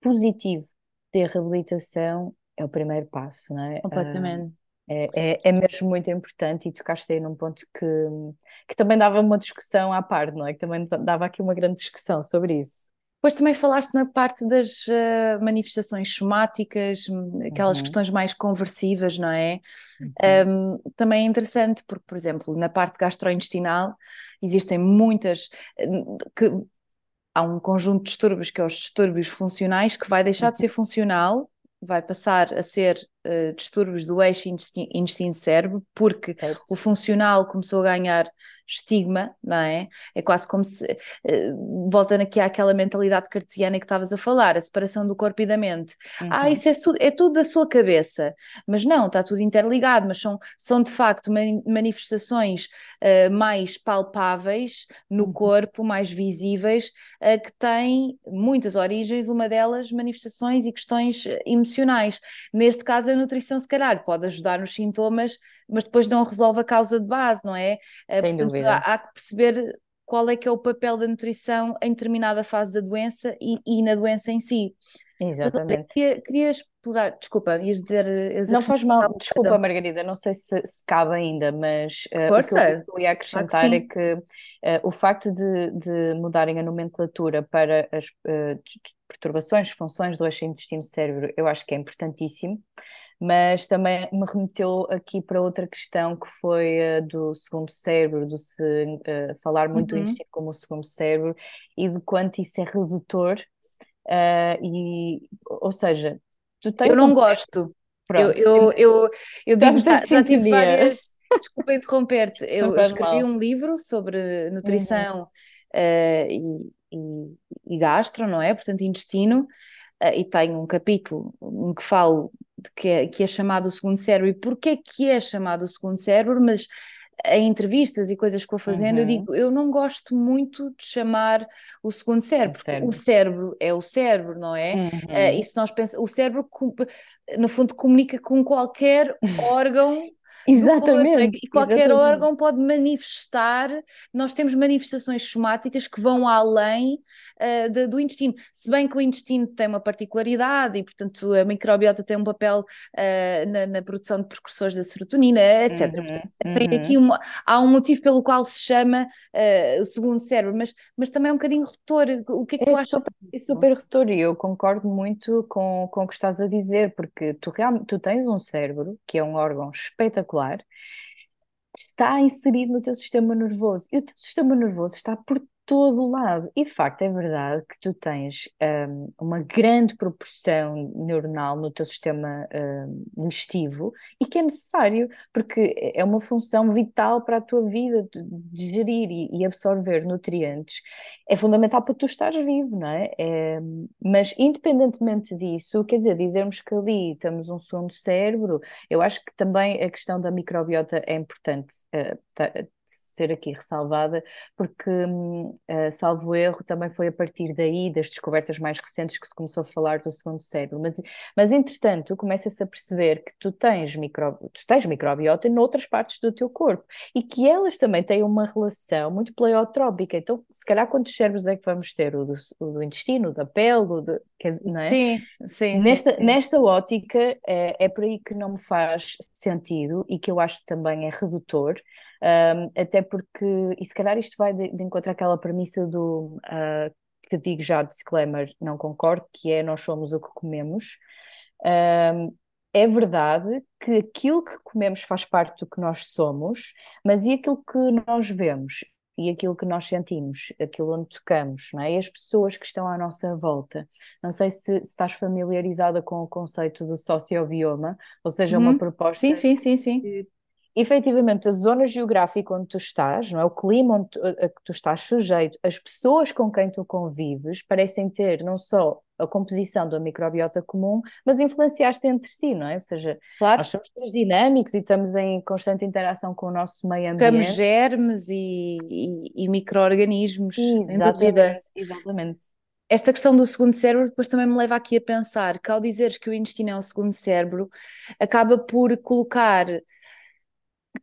positivo da reabilitação é o primeiro passo, não é? Completamente. É, é, é, mesmo muito importante e tocaste aí num ponto que, que também dava uma discussão à parte, não é? Que também dava aqui uma grande discussão sobre isso. Depois também falaste na parte das uh, manifestações somáticas, hum, aquelas uhum. questões mais conversivas, não é? Uhum. Um, também é interessante porque, por exemplo, na parte gastrointestinal existem muitas hum, que há um conjunto de distúrbios que é os distúrbios funcionais que vai deixar de ser funcional, vai passar a ser uh, distúrbios do eixo intestino-cérebro, porque certo. o funcional começou a ganhar estigma, não é? É quase como se, uh, voltando aqui àquela mentalidade cartesiana que estavas a falar, a separação do corpo e da mente. Uhum. Ah, isso é, é, tudo da sua cabeça. Mas não, está tudo interligado, mas são, são de facto manifestações uh, mais palpáveis no uhum. corpo, mais visíveis, uh, que têm muitas origens, uma delas manifestações e questões emocionais. Neste caso, a nutrição, se calhar, pode ajudar nos sintomas mas depois não resolve a causa de base, não é? Sem Portanto, dúvida. Há, há que perceber qual é que é o papel da nutrição em determinada fase da doença e, e na doença em si. Exatamente. Queria, queria, explorar, desculpa, ias dizer. Ias não faz mal, desculpa, Margarida, não sei se, se cabe ainda, mas uh, o que eu ia acrescentar claro que é que uh, o facto de, de, mudarem a nomenclatura para as uh, perturbações, funções do eixo intestino-cérebro, eu acho que é importantíssimo mas também me remeteu aqui para outra questão que foi uh, do segundo cérebro, do se uh, falar muito uhum. do intestino como o segundo cérebro e de quanto isso é redutor. Uh, e, ou seja, tu tens. Eu não um gosto. Pronto, eu, eu, eu, eu digo, já, já tive várias. Desculpa interromper-te. Eu, eu escrevi mal. um livro sobre nutrição uhum. e, e, e gastro, não é? Portanto, intestino. Uh, e tenho um capítulo em que falo de que é, que é chamado o segundo cérebro e porque é que é chamado o segundo cérebro, mas em entrevistas e coisas que vou fazendo, uhum. eu digo, eu não gosto muito de chamar o segundo cérebro, o cérebro, o cérebro é o cérebro, não é? Uhum. Uh, e se nós pensamos, o cérebro, no fundo, comunica com qualquer órgão Exatamente. E qualquer exatamente. órgão pode manifestar, nós temos manifestações somáticas que vão além uh, de, do intestino. Se bem que o intestino tem uma particularidade e, portanto, a microbiota tem um papel uh, na, na, produção de precursores da serotonina, etc. Uhum, portanto, tem uhum. aqui uma, há um motivo pelo qual se chama uh, o segundo cérebro, mas, mas também é um bocadinho retor. O que é que é tu achas? Super, é super retor e eu concordo muito com, com o que estás a dizer, porque tu, realmente, tu tens um cérebro que é um órgão espetacular está inserido no teu sistema nervoso. E o teu sistema nervoso está por todo lado. E de facto é verdade que tu tens um, uma grande proporção neuronal no teu sistema um, digestivo e que é necessário, porque é uma função vital para a tua vida digerir e, e absorver nutrientes. É fundamental para tu estares vivo, não é? é? Mas independentemente disso, quer dizer, dizermos que ali temos um segundo cérebro, eu acho que também a questão da microbiota é importante. Uh, ser aqui ressalvada, porque, uh, salvo erro, também foi a partir daí, das descobertas mais recentes, que se começou a falar do segundo cérebro. Mas, mas entretanto, começa-se a perceber que tu tens, micro, tu tens microbiota noutras partes do teu corpo e que elas também têm uma relação muito pleiotrópica. Então, se calhar, quantos cérebros é que vamos ter? O do, o do intestino, o da pele, o do, não é? Sim, sim. Nesta, sim. nesta ótica, é, é por aí que não me faz sentido e que eu acho que também é redutor um, até porque, e se calhar isto vai de, de encontrar aquela premissa do uh, que digo já, disclaimer, não concordo, que é nós somos o que comemos. Um, é verdade que aquilo que comemos faz parte do que nós somos, mas e aquilo que nós vemos? E aquilo que nós sentimos, aquilo onde tocamos, não é? E as pessoas que estão à nossa volta. Não sei se, se estás familiarizada com o conceito do sociobioma, ou seja, uhum. uma proposta sim, sim, sim, sim. Que, efetivamente a zona geográfica onde tu estás, não é? o clima onde tu, a que tu estás sujeito, as pessoas com quem tu convives parecem ter não só a composição da microbiota comum, mas influenciar-se entre si, não é? Ou seja, claro. nós somos seres dinâmicos e estamos em constante interação com o nosso meio ambiente. Tocamos germes e, e, e micro-organismos, sem dúvida. Exatamente. Esta questão do segundo cérebro depois também me leva aqui a pensar que ao dizeres que o intestino é o segundo cérebro, acaba por colocar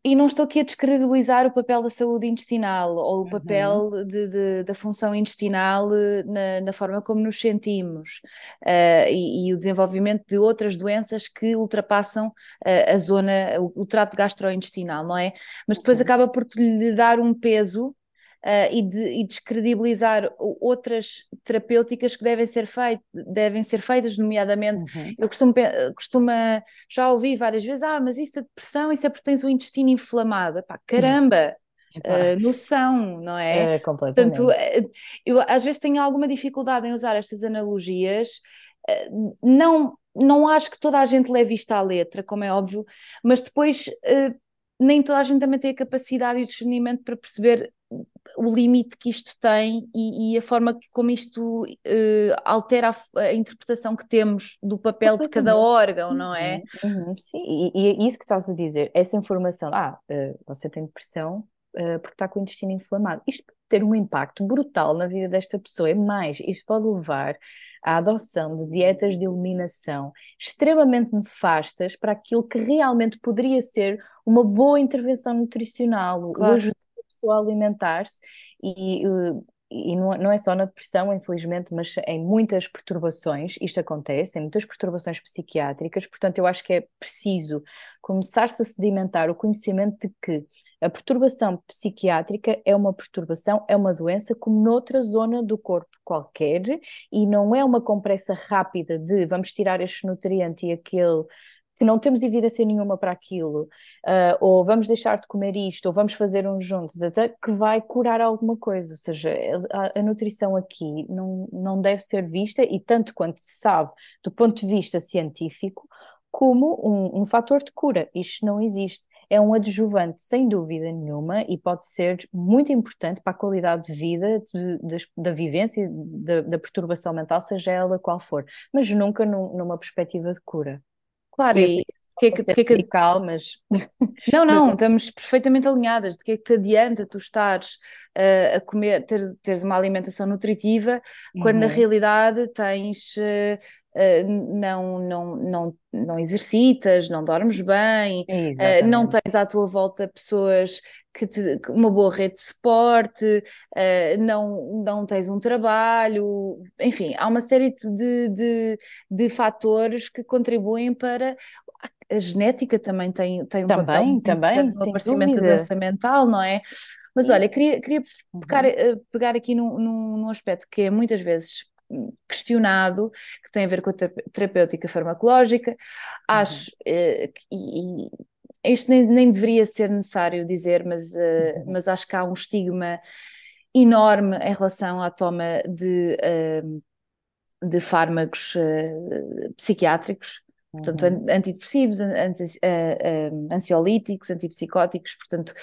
e não estou aqui a descredibilizar o papel da saúde intestinal ou o uhum. papel de, de, da função intestinal eh, na, na, forma como nos sentimos uh, e, e, o desenvolvimento de outras doenças que ultrapassam uh, a zona, o, o trato gastrointestinal, não é? Mas depois uhum. acaba por lhe dar um peso uh, e, de, e descredibilizar outras terapêuticas que devem ser, feit, devem ser feitas, nomeadamente, uhum. eu costumo, costumo, já ouvi várias vezes, ah, mas isso é depressão, isso é porque tens o intestino inflamado. Pá, caramba! Uh, noção, não é? É, completamente. Portanto, eh, eu às vezes tenho alguma dificuldade em usar estas analogias, uh, não, não acho que toda a gente leve isto à letra, como é óbvio, mas depois uh, nem toda a gente também tem a capacidade e o discernimento para perceber o limite que isto tem e, e a forma como isto uh, altera a, a, interpretação que temos do papel de cada órgão, não é? Uhum, uhum, sim, e, e, isso que estás a dizer, essa informação, ah, uh, você tem depressão uh, porque está com o intestino inflamado. Isto pode ter um impacto brutal na vida desta pessoa, é mais, isto pode levar à adoção de dietas de eliminação extremamente nefastas para aquilo que realmente poderia ser uma boa intervenção nutricional, claro. Pessoa alimentar-se e, e não, não é só na depressão, infelizmente, mas em muitas perturbações, isto acontece, em muitas perturbações psiquiátricas, portanto, eu acho que é preciso começar-se a sedimentar o conhecimento de que a perturbação psiquiátrica é uma perturbação, é uma doença como noutra zona do corpo qualquer, e não é uma compressa rápida de vamos tirar este nutriente e aquele que não temos evidência nenhuma para aquilo, uh, ou vamos deixar de comer isto, ou vamos fazer um junto, que vai curar alguma coisa. Ou seja, a, a, nutrição aqui não, não deve ser vista, e tanto quanto se sabe, do ponto de vista científico, como um, um fator de cura. Isto não existe. É um adjuvante, sem dúvida nenhuma, e pode ser muito importante para a qualidade de vida, de, de, da vivência, da, perturbação mental, seja ela qual for, mas nunca num, numa perspectiva de cura. Claro, e que é que, que, é que... mas... Não, não, estamos perfeitamente alinhadas. De que é que te adianta tu estares uh, a comer, ter, teres uma alimentação nutritiva, quando na uhum. realidade tens... Uh, uh, não, não, não, não exercitas, não dormes bem, não tens à tua volta pessoas que te, uma boa rede de suporte, não, não tens um trabalho, enfim, há uma série de, de, de fatores que contribuem para a genética também tem, tem um também, papel também, no aparecimento da doença mental, não é? Mas olha, queria, queria pegar, uhum. Eh, pegar aqui num, num, aspecto que é muitas vezes questionado, que tem a ver com a terapêutica farmacológica. Acho uhum. uh, que, e, isto nem, nem, deveria ser necessário dizer, mas, uh, uhum. mas acho que há um estigma enorme em relação à toma de, uh, de fármacos psiquiátricos portanto, uhum. antidepressivos, anti, uh, uh, ansiolíticos, antipsicóticos, portanto,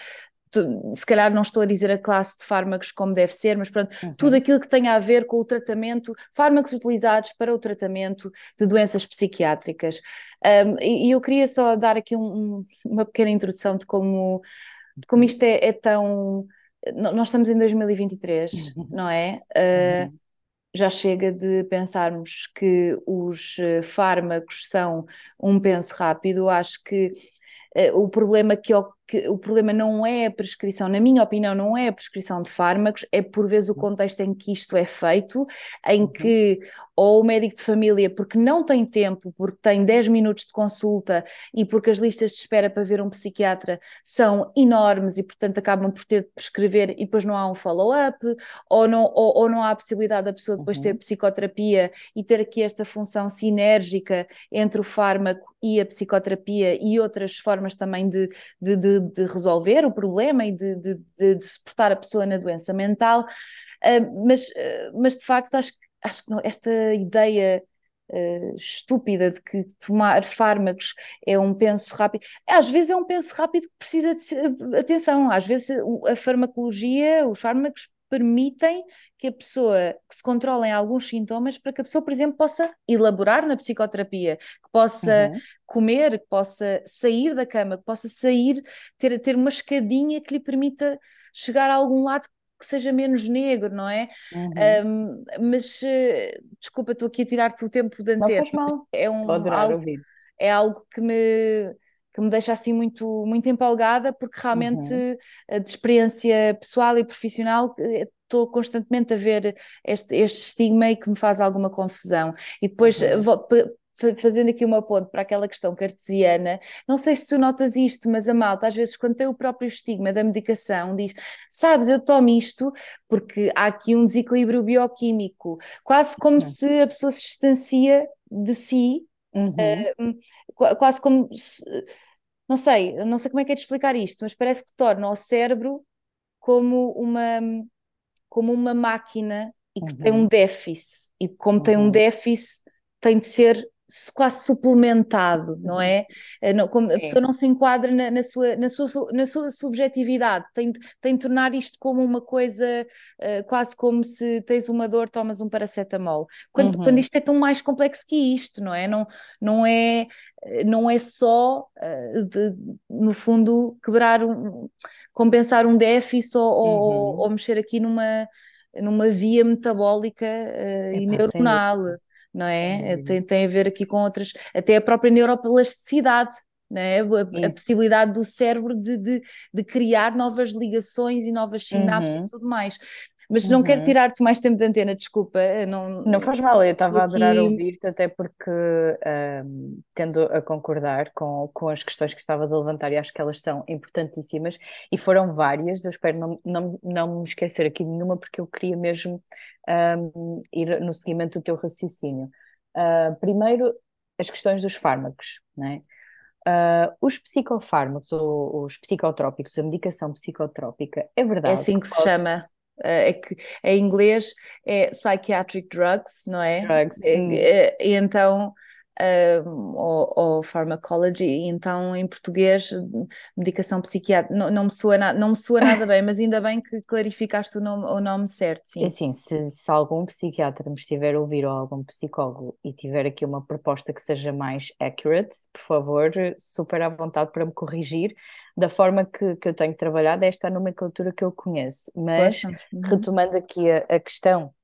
se calhar não estou a dizer a classe de fármacos como deve ser, mas pronto, uhum. tudo aquilo que tenha a ver com o tratamento, fármacos utilizados para o tratamento de doenças psiquiátricas. Um, e, e, eu queria só dar aqui um, uma pequena introdução de como, de como isto é, é tão. Nós estamos em 2023, uhum. não é? Uh, já chega de pensarmos que os eh, fármacos são um penso rápido. Acho que uh, o problema que, que, o problema não é a prescrição, na minha opinião, não é a prescrição de fármacos, é por vezes o contexto em que isto é feito, em uhum. que ou o médico de família, porque não tem tempo, porque tem 10 minutos de consulta e porque as listas de espera para ver um psiquiatra são enormes e, portanto, acabam por ter de prescrever e depois não há um follow-up, ou não, ou, ou, não há a possibilidade da pessoa depois uhum. ter psicoterapia e ter aqui esta função sinérgica entre o fármaco e a psicoterapia e outras formas também de, de, de, de resolver o problema e de, de, de, suportar a pessoa na doença mental. Uh, mas, uh, mas de facto acho acho que não, esta ideia uh, estúpida de que tomar fármacos é um penso rápido, às vezes é um penso rápido que precisa de atenção, às vezes a farmacologia, os fármacos permitem que a pessoa que se controlem alguns sintomas para que a pessoa, por exemplo, possa elaborar na psicoterapia, que possa uhum. comer, que possa sair da cama, que possa sair, ter, ter uma escadinha que lhe permita chegar a algum lado que seja menos negro, não é? Uhum. Um, mas uh, desculpa, estou aqui a tirar-te o tempo de antena. É um algo, é algo que me que me deixa assim muito, muito empolgada, porque realmente uhum. de experiência pessoal e profissional eh, estou constantemente a ver este, este estigma e que me faz alguma confusão. E depois uhum. vou, fazendo aqui uma ponte para aquela questão cartesiana, não sei se tu notas isto, mas a malta, às vezes, quando tem o próprio estigma da medicação, diz: Sabes, eu tomo isto porque há aqui um desequilíbrio bioquímico, quase como uhum. se a pessoa se distancia de si, uhum. uh, quase como. Se, não sei, não sei como é que é de explicar isto, mas parece que torna o cérebro como uma, como uma máquina e que uhum. tem um déficit, e como tem um uhum. déficit, tem de ser quase suplementado, não é? Eh, não, como, a pessoa não se enquadra na, na, sua, na, sua, na sua subjetividade, tem, tem de tornar isto como uma coisa, uh, quase como se tens uma dor, tomas um paracetamol. Quando, uhum. quando isto é tão mais complexo que isto, não é? Não, não é, não é só, uh, de, no fundo, quebrar, um, compensar um déficit ou, uhum. ou, ou, mexer aqui numa, numa via metabólica uh, e neuronal não é? Tem, tem a ver aqui com outras, até a própria neuroplasticidade, né? a, a possibilidade do cérebro de, de, de, criar novas ligações e novas sinapses uhum. e tudo mais. Mas não quero uhum. tirar-te mais tempo de antena, desculpa. Não, não faz mal, eu estava a adorar ouvir-te, até porque um, tendo a concordar com, com as questões que estavas a levantar, e acho que elas são importantíssimas, e foram várias, eu espero não, não, não me esquecer aqui nenhuma, porque eu queria mesmo um, ir no seguimento do teu raciocínio. Uh, primeiro, as questões dos fármacos, né? Uh, os psicofármacos ou os psicotrópicos, a medicação psicotrópica, é verdade. É assim que, que se chama. Eh, é que em inglês é psychiatric drugs, não é? Drugs. E, hum. e, e então um, ou, ou, pharmacology, então em português medicação psiquiátrica, não, não, me soa na, não me soa nada bem, mas ainda bem que clarificaste o nome, o nome certo, sim. É assim, se, se algum psiquiatra me estiver a ouvir ou algum psicólogo e tiver aqui uma proposta que seja mais accurate, por favor, super à vontade para me corrigir da forma que, que eu tenho trabalhado, esta é a nomenclatura que eu conheço, mas uhum. retomando aqui a, a questão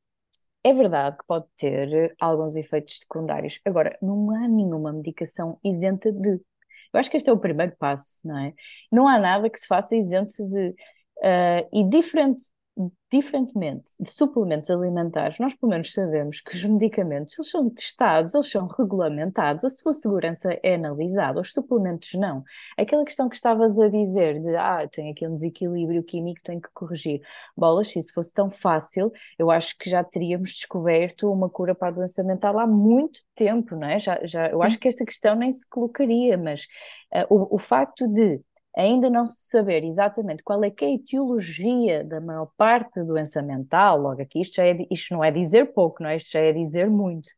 é verdade que pode ter alguns efeitos secundários. Agora, não há nenhuma medicação isenta de. Eu acho que este é o primeiro passo, não é? Não há nada que se faça isento de. Uh, e diferente diferentemente de suplementos alimentares, nós pelo menos sabemos que os medicamentos eles são testados, eles são regulamentados, a sua segurança é analisada, os suplementos não. Aquela questão que estavas a dizer de ah, tenho aqui um desequilíbrio químico, tenho que corrigir. Bolas, se isso fosse tão fácil, eu acho que já teríamos descoberto uma cura para a doença mental há muito tempo, não é? Já, já, eu acho que esta questão nem se colocaria, mas uh, o, o facto de ainda não se saber exatamente qual é que é a etiologia da maior parte da doença mental, logo aqui isto, é, isto não é dizer pouco, não é? Isto já é dizer muito.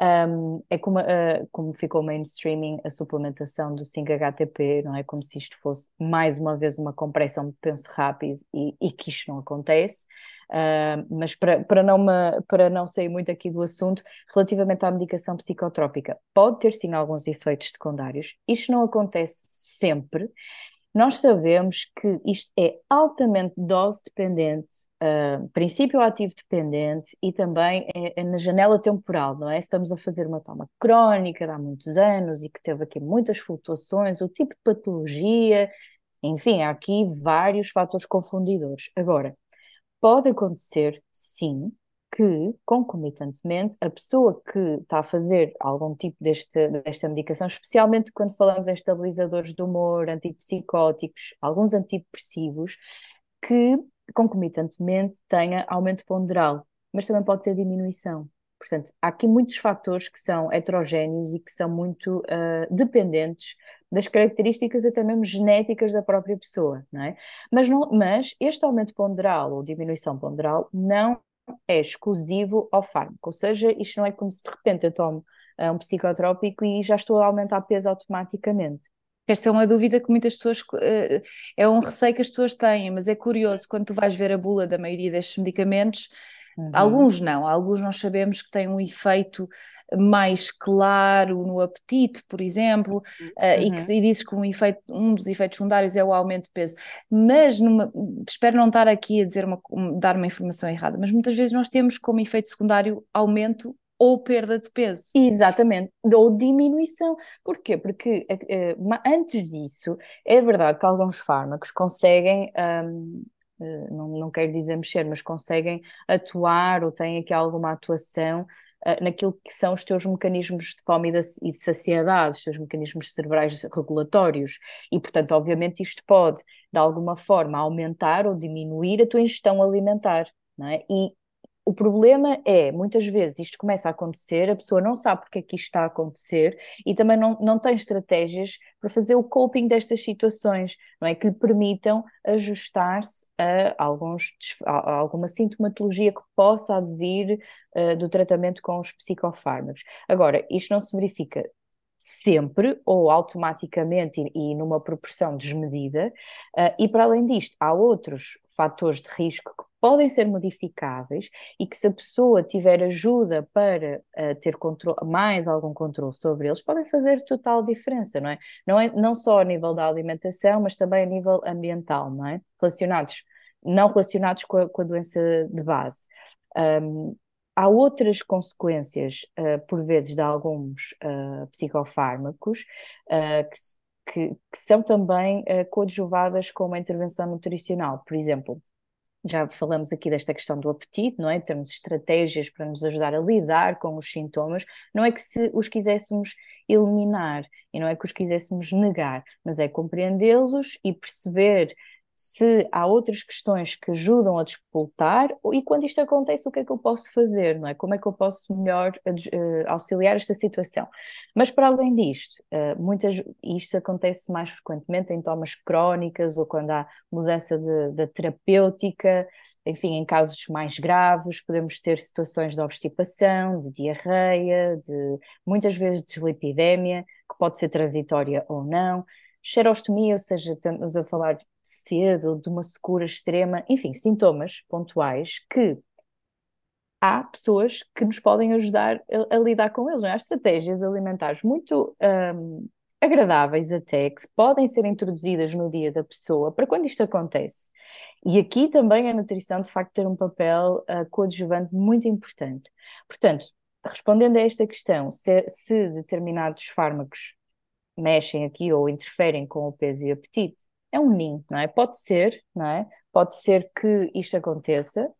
Um, é como, uh, como ficou mainstreaming a suplementação do 5-HTP, não é? Como se isto fosse mais uma vez uma compressão de penso rápido e, e que isto não acontece. Uh, mas para, para, não me, para não sair muito aqui do assunto, relativamente à medicação psicotrópica, pode ter sim alguns efeitos secundários. Isto não acontece sempre. Nós sabemos que isto é altamente dose dependente, uh, princípio ativo dependente e também é, é, na janela temporal, não é? Estamos a fazer uma toma crónica de há muitos anos e que teve aqui muitas flutuações, o tipo de patologia, enfim, há aqui vários fatores confundidores. Agora, pode acontecer, sim, que, concomitantemente, a pessoa que está a fazer algum tipo deste, desta medicação, especialmente quando falamos em estabilizadores do humor, antipsicóticos, alguns antidepressivos, que concomitantemente tenha aumento ponderal, mas também pode ter diminuição. Portanto, há aqui muitos fatores que são heterogéneos e que são muito uh, dependentes das características até mesmo genéticas da própria pessoa, não é? Mas, não, mas este aumento ponderal ou diminuição ponderal não é exclusivo ao fármaco, ou seja, isto não é como se de repente eu tomo uh, um psicotrópico e já estou a aumentar peso automaticamente. Esta é uma dúvida que muitas pessoas, uh, é um receio que as pessoas têm, mas é curioso, quando tu vais ver a bula da maioria destes medicamentos, uhum. alguns não, alguns nós sabemos que têm um efeito mais claro no apetite, por exemplo, uh, e que uhum. e dizes que um, efeito, um dos efeitos secundários é o aumento de peso. Mas numa, espero não estar aqui a dizer uma, dar uma informação errada, mas muitas vezes nós temos como efeito secundário aumento ou perda de peso. Exatamente, ou diminuição. Porquê? Porque uh, antes disso, é verdade que alguns fármacos conseguem. Um, não, não quero dizer mexer, mas conseguem atuar ou têm aqui alguma atuação uh, naquilo que são os teus mecanismos de fome e de, e de saciedade, os teus mecanismos cerebrais regulatórios. E, portanto, obviamente, isto pode, de alguma forma, aumentar ou diminuir a tua ingestão alimentar. Não é? E o problema é, muitas vezes isto começa a acontecer, a pessoa não sabe porque é que isto está a acontecer e também não, não tem estratégias para fazer o coping destas situações, não é? Que lhe permitam ajustar-se a, alguns, a alguma sintomatologia que possa advir uh, do tratamento com os psicofármacos. Agora, isto não se verifica sempre ou automaticamente e, e numa proporção desmedida, uh, e para além disto, há outros fatores de risco que podem ser modificáveis e que se a pessoa tiver ajuda para uh, ter mais algum controle sobre eles, podem fazer total diferença, não é? Não é não só a nível da alimentação, mas também a nível ambiental, não é? Relacionados, não relacionados com a, com a doença de base. Um, há outras consequências, uh, por vezes, de alguns uh, psicofármacos uh, que, que, que são também coadjuvadas com uma intervenção nutricional. Por exemplo, já falamos aqui desta questão do apetite, não é? Temos estratégias para nos ajudar a lidar com os sintomas. Não é que se os quiséssemos eliminar e não é que os quiséssemos negar, mas é compreendê-los e perceber se há outras questões que ajudam a despoltar e quando isto acontece, o que é que eu posso fazer, não é? Como é que eu posso melhor uh, auxiliar esta situação? Mas para além disto, uh, muitas, isto acontece mais frequentemente em tomas crónicas ou quando há mudança de terapêutica, enfim, em casos mais graves, podemos ter situações de obstipação, de diarreia, de muitas vezes de dislipidemia, que pode ser transitória ou não xerostomia, ou seja, estamos a falar cedo, de uma secura extrema, enfim, sintomas pontuais que há pessoas que nos podem ajudar a, a lidar com eles. Não é? Há estratégias alimentares muito um, agradáveis até, que podem ser introduzidas no dia da pessoa para quando isto acontece. E aqui também a nutrição, de facto, ter um papel uh, coadjuvante muito importante. Portanto, respondendo a esta questão, se, se determinados fármacos mexem aqui ou interferem com o peso e o apetite. É um ninho, não é? Pode ser, não é? Pode ser que isto aconteça,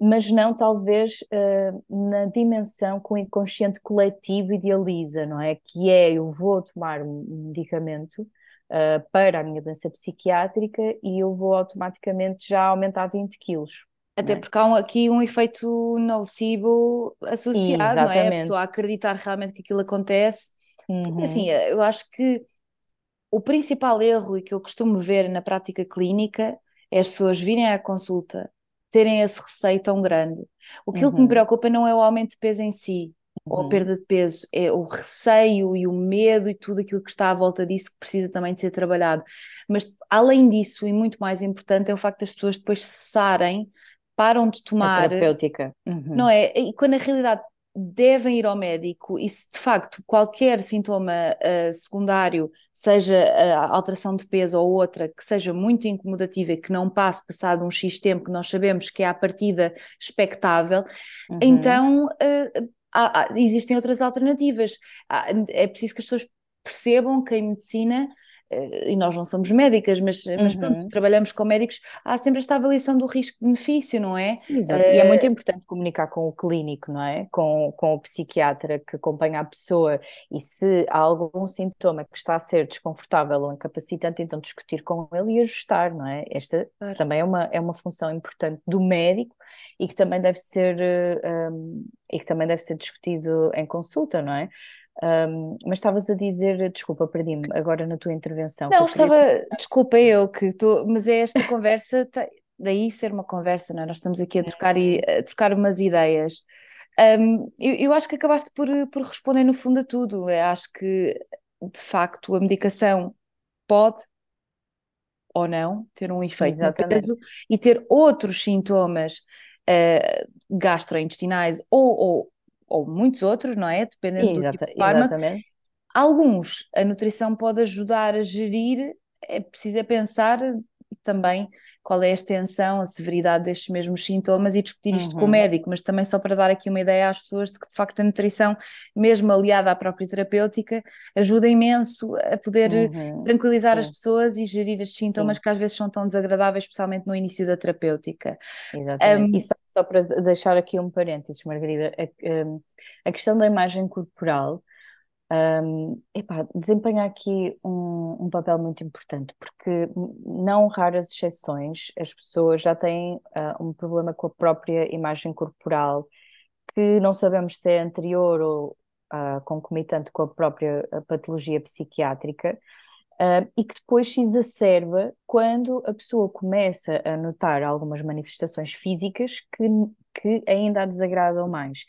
mas não talvez uh, na dimensão que o inconsciente coletivo idealiza, não é? Que é eu vou tomar um medicamento uh, para a minha doença psiquiátrica e eu vou automaticamente já aumentar 20 quilos. Até é? porque há um, aqui um efeito nocivo associado, Exatamente. não é? A pessoa acreditar realmente que aquilo acontece Uhum. Assim, eu acho que o principal erro e que eu costumo ver na prática clínica é as pessoas virem à consulta, terem esse receio tão grande. O que, uhum. me preocupa não é o aumento de peso em si, ou a uhum. perda de peso, é o receio e o medo e tudo aquilo que está à volta disso que precisa também de ser trabalhado. Mas além disso, e muito mais importante, é o facto das pessoas depois cessarem, param de tomar. A terapêutica. Uhum. Não é? E quando na realidade devem ir ao médico e se de facto qualquer sintoma uh, secundário, seja a alteração de peso ou outra, que seja muito incomodativa e que não passe passado um X tempo que nós sabemos que é à partida expectável, uhum. então uh, há, há, existem outras alternativas. é preciso que as pessoas percebam que em medicina eh, e nós não somos médicas, mas, uhum. mas pronto, uhum. trabalhamos com médicos, há sempre esta avaliação do risco-benefício, não é? Exato. Uh, e é muito importante comunicar com o clínico, não é? Com, com o psiquiatra que acompanha a pessoa e se há algum sintoma que está a ser desconfortável ou incapacitante, então discutir com ele e ajustar, não é? Esta claro. também é uma, é uma função importante do médico e que também deve ser, um, eh, e que também deve ser discutido em consulta, não é? Um, mas estavas a dizer, desculpa, perdi-me agora na tua intervenção. Não, estava, queria... desculpa eu que estou, mas é esta conversa, daí ser uma conversa, não é? Nós estamos aqui a trocar, e, a trocar umas ideias. Um, eu, eu, acho que acabaste por, por responder no fundo a tudo. Eu acho que, de facto, a medicação pode ou não ter um efeito peso e ter outros sintomas uh, gastrointestinais ou, ou ou muitos outros, não é? Dependendo Exata, do tipo de fármaco. Exatamente. Alguns a nutrição pode ajudar a gerir, é preciso é pensar também qual é a extensão, a severidade destes mesmos sintomas e discutir isto uhum. com o uhum. médico, mas também só para dar aqui uma ideia às pessoas de que de facto a nutrição, mesmo aliada à própria terapêutica, ajuda imenso a poder uhum. tranquilizar Sim. as pessoas e gerir estes sintomas Sim. que às vezes são tão desagradáveis, especialmente no início da terapêutica. Exatamente. Um, e só, só, para deixar aqui um parênteses, Margarida, a, a questão da imagem corporal um, epá, desempenha aqui um, um, papel muito importante, porque não raras exceções as pessoas já têm uh, um problema com a própria imagem corporal, que não sabemos se é anterior ou uh, concomitante com a própria patologia psiquiátrica, uh, e que depois se exacerba quando a pessoa começa a notar algumas manifestações físicas que, que ainda a desagradam mais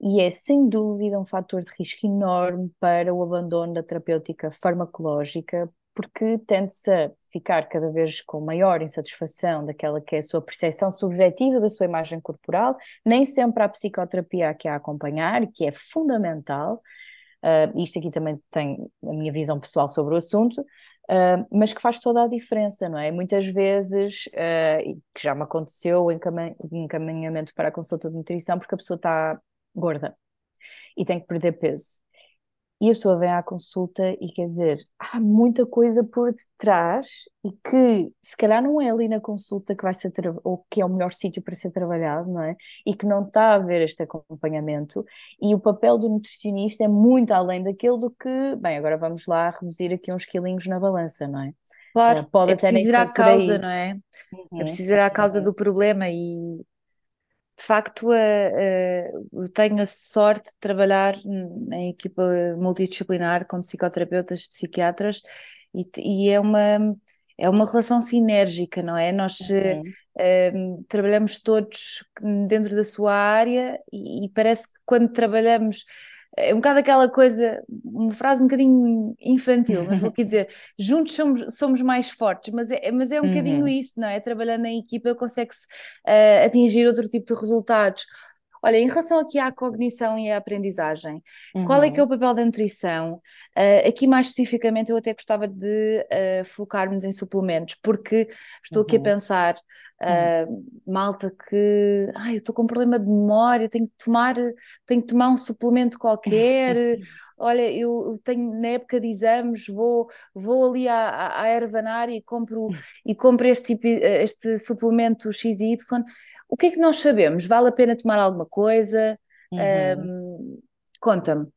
e é sem dúvida um fator de risco enorme para o abandono da terapêutica farmacológica, porque tende-se a ficar cada vez com maior insatisfação daquela que é a sua percepção subjetiva da sua imagem corporal, nem sempre há psicoterapia aqui a acompanhar, que é fundamental. Uh, isto aqui também tem a minha visão pessoal sobre o assunto, Uh, mas que faz toda a diferença, não é? Muitas vezes, uh, que já me aconteceu, o encaminhamento para a consulta de nutrição, porque a pessoa está gorda e tem que perder peso. e a pessoa vem à consulta e quer dizer, há muita coisa por detrás e que se calhar não é ali na consulta que vai ser ou que é o melhor sítio para ser trabalhado, não é? E que não está a haver este acompanhamento e o papel do nutricionista é muito além daquele do que, bem, agora vamos lá reduzir aqui uns quilinhos na balança, não é? Claro, uh, pode é preciso ir à causa, não é? Uhum. É preciso ir à causa uhum. do problema e de facto, uh, tenho a sorte de trabalhar em equipa multidisciplinar com psicoterapeutas, psiquiatras, e, e é uma é uma relação sinérgica, não é? Nós uh, trabalhamos todos dentro da sua área e, e, parece que quando trabalhamos é um bocado aquela coisa, uma frase um bocadinho infantil, mas vou aqui dizer, juntos somos, somos mais fortes, mas é, mas é um uhum. bocadinho isso, não é? Trabalhando em equipa consegue-se uh, atingir outro tipo de resultados. Olha, em relação aqui à cognição e à aprendizagem, uhum. qual é que é o papel da nutrição? Uh, aqui mais especificamente eu até gostava de uh, focar-nos em suplementos, porque estou uhum. aqui a uhum. pensar, uh, malta que, ai, eu estou com um problema de memória, tenho que tomar, tenho que tomar um suplemento qualquer, olha, eu tenho na época de exames, vou, vou ali à, à ervanária e compro, e compro este, tipo, este suplemento XY. O que é que nós sabemos? Vale a pena tomar alguma coisa? Uhum. Um, Conta-me.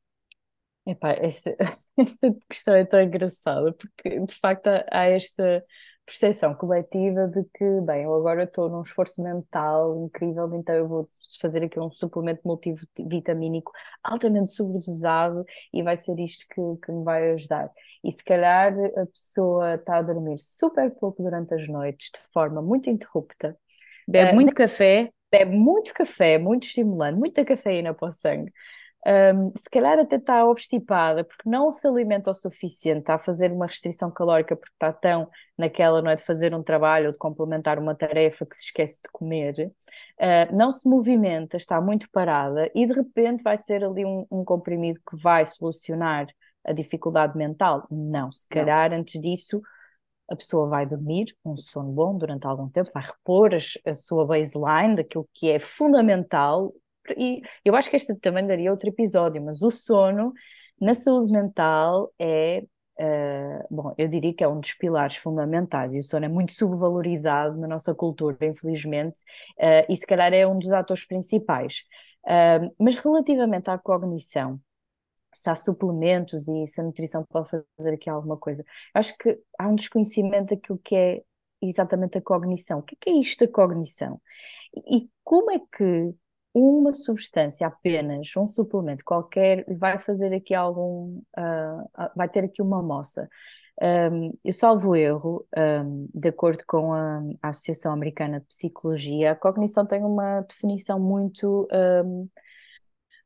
Epá, esta, esta questão é tão engraçada, porque de facto há esta percepção coletiva de que, bem, eu agora estou num esforço mental incrível, então eu vou fazer aqui um suplemento multivitamínico altamente sobredosado e vai ser isto que, que me vai ajudar. E se calhar a pessoa está a dormir super pouco durante as noites, de forma muito interrupta. Bebe uh, muito café. Bebe muito café, muito estimulante, muita cafeína para o sangue um, se calhar até está obstipada porque não se alimenta o suficiente, está a fazer uma restrição calórica porque está tão naquela, não é, de fazer um trabalho ou de complementar uma tarefa que se esquece de comer, uh, não se movimenta, está muito parada e de repente vai ser ali um, um comprimido que vai solucionar a dificuldade mental? Não, se calhar não. antes disso a pessoa vai dormir um sono bom durante algum tempo, vai repor a, a sua baseline daquilo que é fundamental e eu acho que este também daria outro episódio, mas o sono na saúde mental é, uh, bom, eu diria que é um dos pilares fundamentais e o sono é muito subvalorizado na nossa cultura, infelizmente, uh, e se calhar é um dos atores principais. Uh, mas relativamente à cognição, se há suplementos e se a nutrição pode fazer aqui alguma coisa, acho que há um desconhecimento daquilo que é exatamente a cognição. O que é, é isto da cognição? E como é que uma substância apenas, um suplemento qualquer, vai fazer aqui algum, uh, vai ter aqui uma moça. Um, eu salvo erro, um, de acordo com a, a, Associação Americana de Psicologia, a cognição tem uma definição muito, um,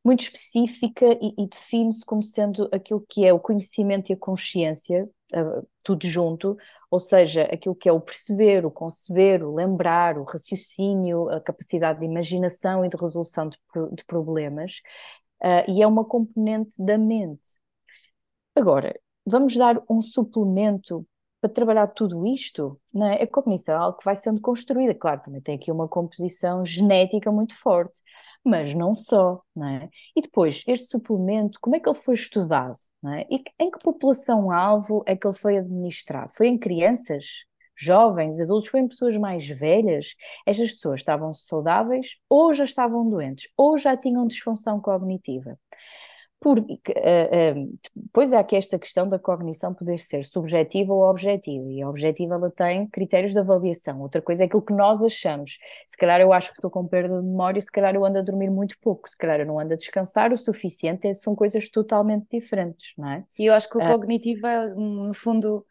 muito específica e, e define-se como sendo aquilo que é o conhecimento e a consciência, uh, tudo junto, ou seja, aquilo que é o perceber, o conceber, o lembrar, o raciocínio, a capacidade de imaginação e de resolução de, de problemas, uh, e é uma componente da mente. Agora, vamos dar um suplemento para trabalhar tudo isto, é? A cognição é algo que vai sendo construída, claro, também tem aqui uma composição genética muito forte, mas não só, não é? E depois, este suplemento, como é que ele foi estudado, não é? E em que população-alvo é que ele foi administrado? Foi em crianças? Jovens, adultos, foi em pessoas mais velhas? Estas pessoas estavam saudáveis ou já estavam doentes, ou já tinham disfunção cognitiva. Porque, uh, uh, depois há aqui esta questão da cognição poder ser subjetiva ou objetiva, e a objetiva ela tem critérios de avaliação, outra coisa é aquilo que nós achamos. Se calhar eu acho que estou com perda de memória, se calhar eu ando a dormir muito pouco, se calhar eu não ando a descansar o suficiente, são coisas totalmente diferentes, não é? E eu acho que o uh, cognitivo é, no fundo,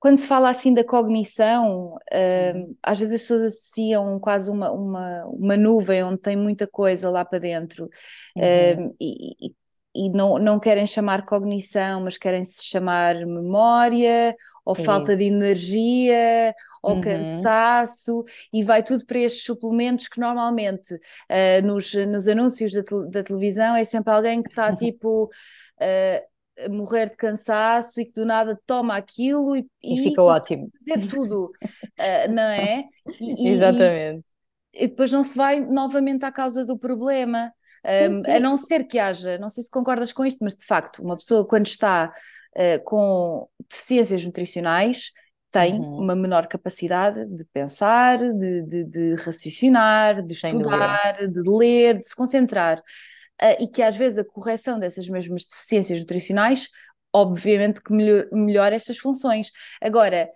quando se fala assim da cognição, uh, às vezes as pessoas associam quase uma, uma, uma nuvem onde tem muita coisa lá para dentro. Uhum. Uh, e, e não, não querem chamar cognição, mas querem se chamar memória, ou Isso. falta de energia, ou uhum. cansaço, e vai tudo para estes suplementos que normalmente uh, nos, nos anúncios da, da, televisão é sempre alguém que está tipo. Uh, a morrer de cansaço e que do nada toma aquilo e, e, e fica ótimo. Fazer tudo, uh, não é? E, Exatamente. E, e, depois não se vai novamente à causa do problema. Sim, um, sim. A não ser que haja, não sei se concordas com isto, mas de facto, uma pessoa quando está uh, com deficiências nutricionais tem uhum. uma menor capacidade de pensar, de, de, de raciocinar, de Sem estudar, dúvida. de ler, de se concentrar. Uh, e que às vezes a correção dessas mesmas deficiências nutricionais, obviamente que melhor, melhora estas funções. Agora,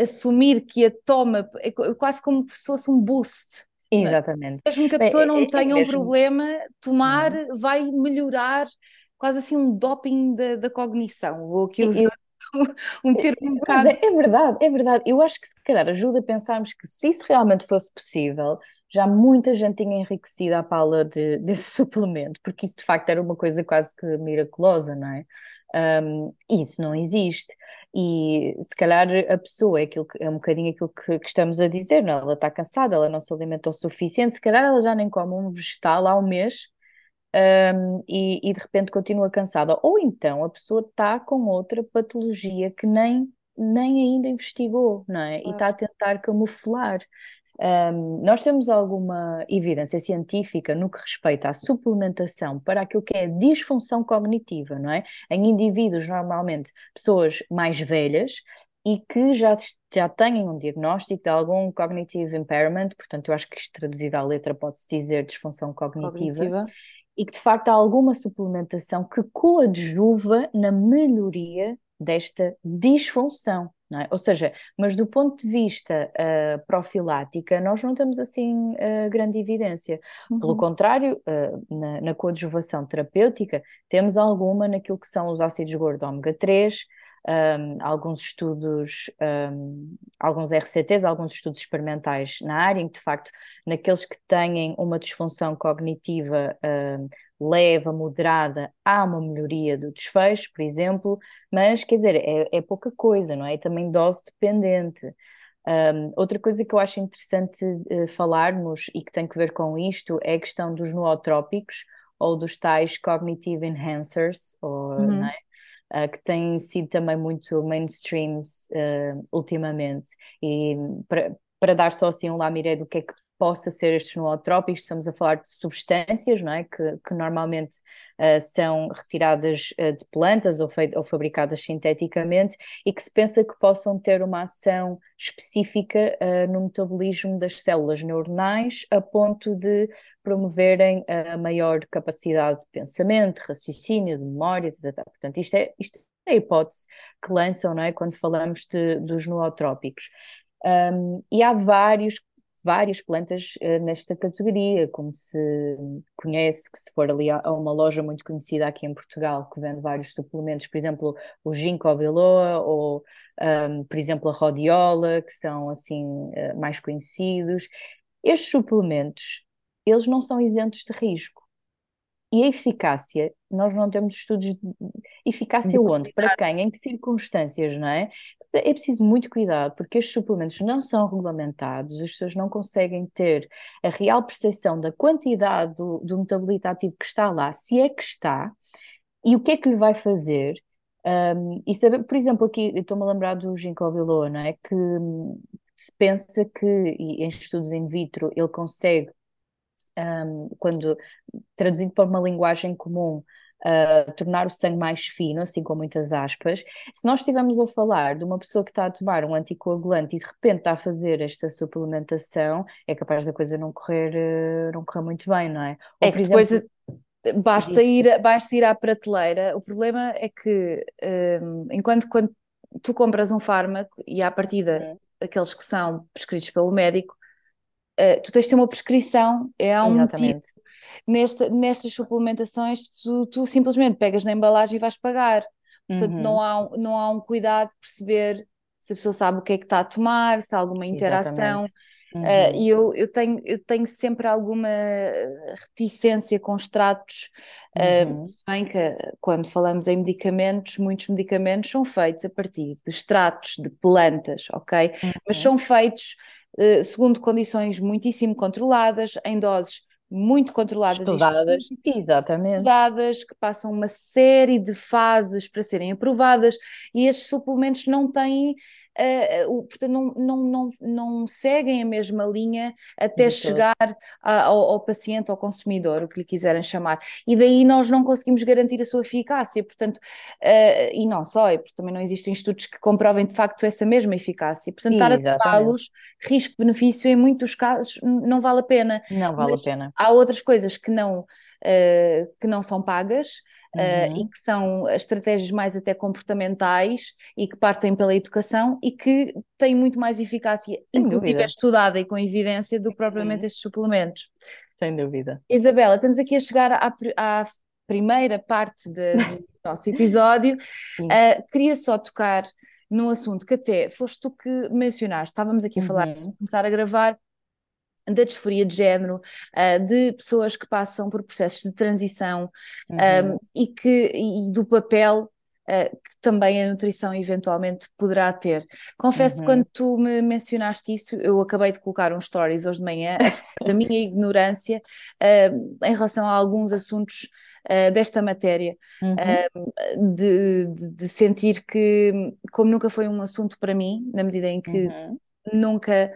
assumir que a toma é quase como se fosse um boost. Exatamente. Mesmo que a pessoa Bem, não é, é tenha é um problema, tomar uhum. vai melhorar quase assim um doping da, da cognição. Vou aqui usar eu, um termo um bocado. É, é, verdade, é verdade. Eu acho que se calhar ajuda a pensarmos que se isso realmente fosse possível, já muita gente tinha enriquecido a pala de, desse suplemento, porque isso de facto era uma coisa quase que miraculosa, não é? Um, isso não existe. E se calhar a pessoa é, aquilo que, é um bocadinho aquilo que, que estamos a dizer, não? É? ela está cansada, ela não se alimenta o suficiente, se calhar ela já nem come um vegetal há um mês um, e, e, de repente continua cansada. Ou então a pessoa está com outra patologia que nem, nem ainda investigou, não é? E está a tentar camuflar. Um, nós temos alguma evidência científica no que respeita à suplementação para aquilo que é disfunção cognitiva, não é? Em indivíduos, normalmente, pessoas mais velhas e que já, já têm um diagnóstico de algum cognitive impairment, portanto, eu acho que isto traduzido à letra pode-se dizer disfunção cognitiva. cognitiva e que de facto há alguma suplementação que coadjuva na melhoria desta disfunção. É? Ou seja, mas do ponto de vista uh, profilática, nós não temos assim uh, grande evidência. Uhum. Pelo contrário, uh, na, na coadjuvação terapêutica, temos alguma naquilo que são os ácidos gordos ômega 3, um, alguns estudos, um, alguns RCTs, alguns estudos experimentais na área, em que de facto, naqueles que têm uma disfunção cognitiva leve, moderada, há uma melhoria do desfecho, por exemplo, mas quer dizer, é, é pouca coisa, não é? é também dose dependente. Um, outra coisa que eu acho interessante uh, falarmos e que tem que ver com isto é a questão dos nootrópicos ou dos tais cognitive enhancers, ou, uhum. é? uh, que têm sido também muito mainstreams uh, ultimamente. E para, para dar só assim um lamiré do que é que possa ser estes nootrópicos, estamos a falar de substâncias, não é? Que, que normalmente uh, são retiradas uh, de plantas ou, ou, fabricadas sinteticamente e que se pensa que possam ter uma ação específica uh, no metabolismo das células neuronais a ponto de promoverem a maior capacidade de pensamento, raciocínio, de memória, etc. Portanto, isto é, isto é a hipótese que lançam, não é? Quando falamos de, dos nootrópicos. Um, e há vários várias plantas uh, nesta categoria, como se conhece, que se for ali a, a, uma loja muito conhecida aqui em Portugal, que vende vários suplementos, por exemplo, o ginkgo biloba ou, um, por exemplo, a rhodiola, que são assim uh, mais conhecidos. Estes suplementos, eles não são isentos de risco. E a eficácia, nós não temos estudos de eficácia onde, para quem, em que circunstâncias, não é? É preciso muito cuidado, porque estes suplementos não são regulamentados, as pessoas não conseguem ter a real percepção da quantidade do, do metabolito ativo que está lá, se é que está, e o que é que lhe vai fazer. Um, e saber, por exemplo, aqui estou-me a lembrar do ginkgo biloba, não é? Que hum, se pensa que, em estudos in vitro, ele consegue um, quando traduzido para uma linguagem comum, uh, tornar o sangue mais fino, assim com muitas aspas. Se nós estivermos a falar de uma pessoa que está a tomar um anticoagulante e de repente está a fazer esta suplementação, é capaz da coisa não correr, uh, não correr muito bem, não é? Ou, é que exemplo, depois basta ir, basta ir à prateleira. O problema é que um, enquanto quando tu compras um fármaco e à partida uhum. aqueles que são prescritos pelo médico, uh, tu tens de ter uma prescrição, é há um Exatamente. motivo. Nesta, nestas suplementações, tu, tu, simplesmente pegas na embalagem e vais pagar. Portanto, uhum. não, há, não há um cuidado de perceber se a pessoa sabe o que é que está a tomar, se há alguma interação. Uhum. Uh, e eu, eu, tenho, eu tenho sempre alguma reticência com extratos, uhum. uh, se bem que quando falamos em medicamentos, muitos medicamentos são feitos a partir de extratos de plantas, ok? Mas uhum. são feitos eh, segundo condições muitíssimo controladas, em doses muito controladas estudadas, e exatamente. estudadas, que passam uma série de fases para serem aprovadas, e estes suplementos não têm uh, portanto, não, não, não, não seguem a mesma linha até chegar a, ao, ao, paciente, ao consumidor, o que lhe quiserem chamar. E daí nós não conseguimos garantir a sua eficácia, portanto, uh, e não só, porque também não existem estudos que comprovem de facto essa mesma eficácia. Portanto, estar a tratá-los, risco-benefício, em muitos casos, não vale a pena. Não vale Mas a pena. Há outras coisas que não, uh, que não são pagas uhum. uh, e que são estratégias mais até comportamentais e que partem pela educação e que têm muito mais eficácia, Sem inclusive dúvida. é estudada e com evidência do que propriamente uhum. estes suplementos. Sem dúvida. Isabela, estamos aqui a chegar à, à primeira parte de, do nosso episódio. Uh, queria só tocar num assunto que até foste tu que mencionaste, estávamos aqui a falar uhum. começar a gravar da disforia de género, uh, de pessoas que passam por processos de transição uhum. um, e, que, e do papel uh, que também a nutrição eventualmente poderá ter. Confesso uhum. quando tu me mencionaste isso, eu acabei de colocar um stories hoje de manhã da minha ignorância uh, em relação a alguns assuntos Uh, desta matéria, uhum. uh, de, de, de, sentir que, como nunca foi um assunto para mim, na medida em que uhum. nunca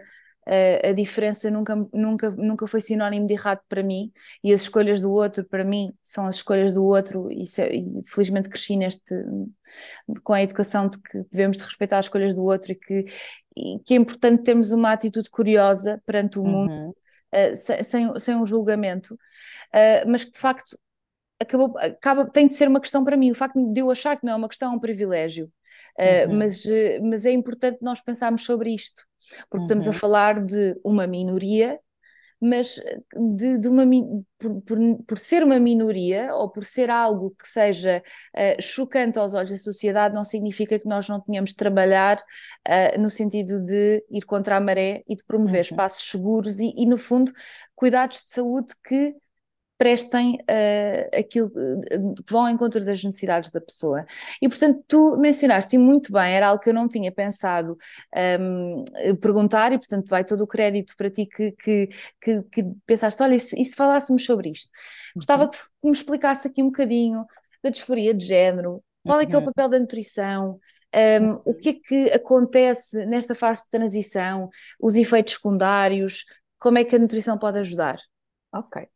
a, a diferença nunca, nunca, nunca foi sinónimo de errado para mim e as escolhas do outro para mim são as escolhas do outro e, se, e felizmente cresci neste com a educação de que devemos de respeitar as escolhas do outro e que, e que é importante termos uma atitude curiosa perante o mundo uhum. uh, sem, sem, sem, um julgamento uh, mas que de facto acabou, acaba, tem de ser uma questão para mim o facto de eu achar que não é uma questão, é um privilégio uh, uhum. mas, mas é importante nós pensarmos sobre isto porque uhum. estamos a uhum. falar de uma minoria, mas de, de uma, por, por, por, ser uma minoria ou por ser algo que seja uh, chocante aos olhos da sociedade, não significa que nós não tenhamos de trabalhar uh, no sentido de ir contra a maré e de promover uhum. espaços seguros e, e, no fundo, cuidados de saúde que prestem uh, aquilo que vão ao encontro das necessidades da pessoa. E portanto, tu mencionaste muito bem, era algo que eu não tinha pensado um, ehm, perguntar, e portanto vai todo o crédito para ti que, que, que, que pensaste, olha, e se, e se, falássemos sobre isto? Gostava uhum. que me explicasse aqui um bocadinho da disforia de género, qual é que é o uhum. papel da nutrição, um, ehm, o que é que acontece nesta fase de transição, os efeitos secundários, como é que a nutrição pode ajudar? Ok.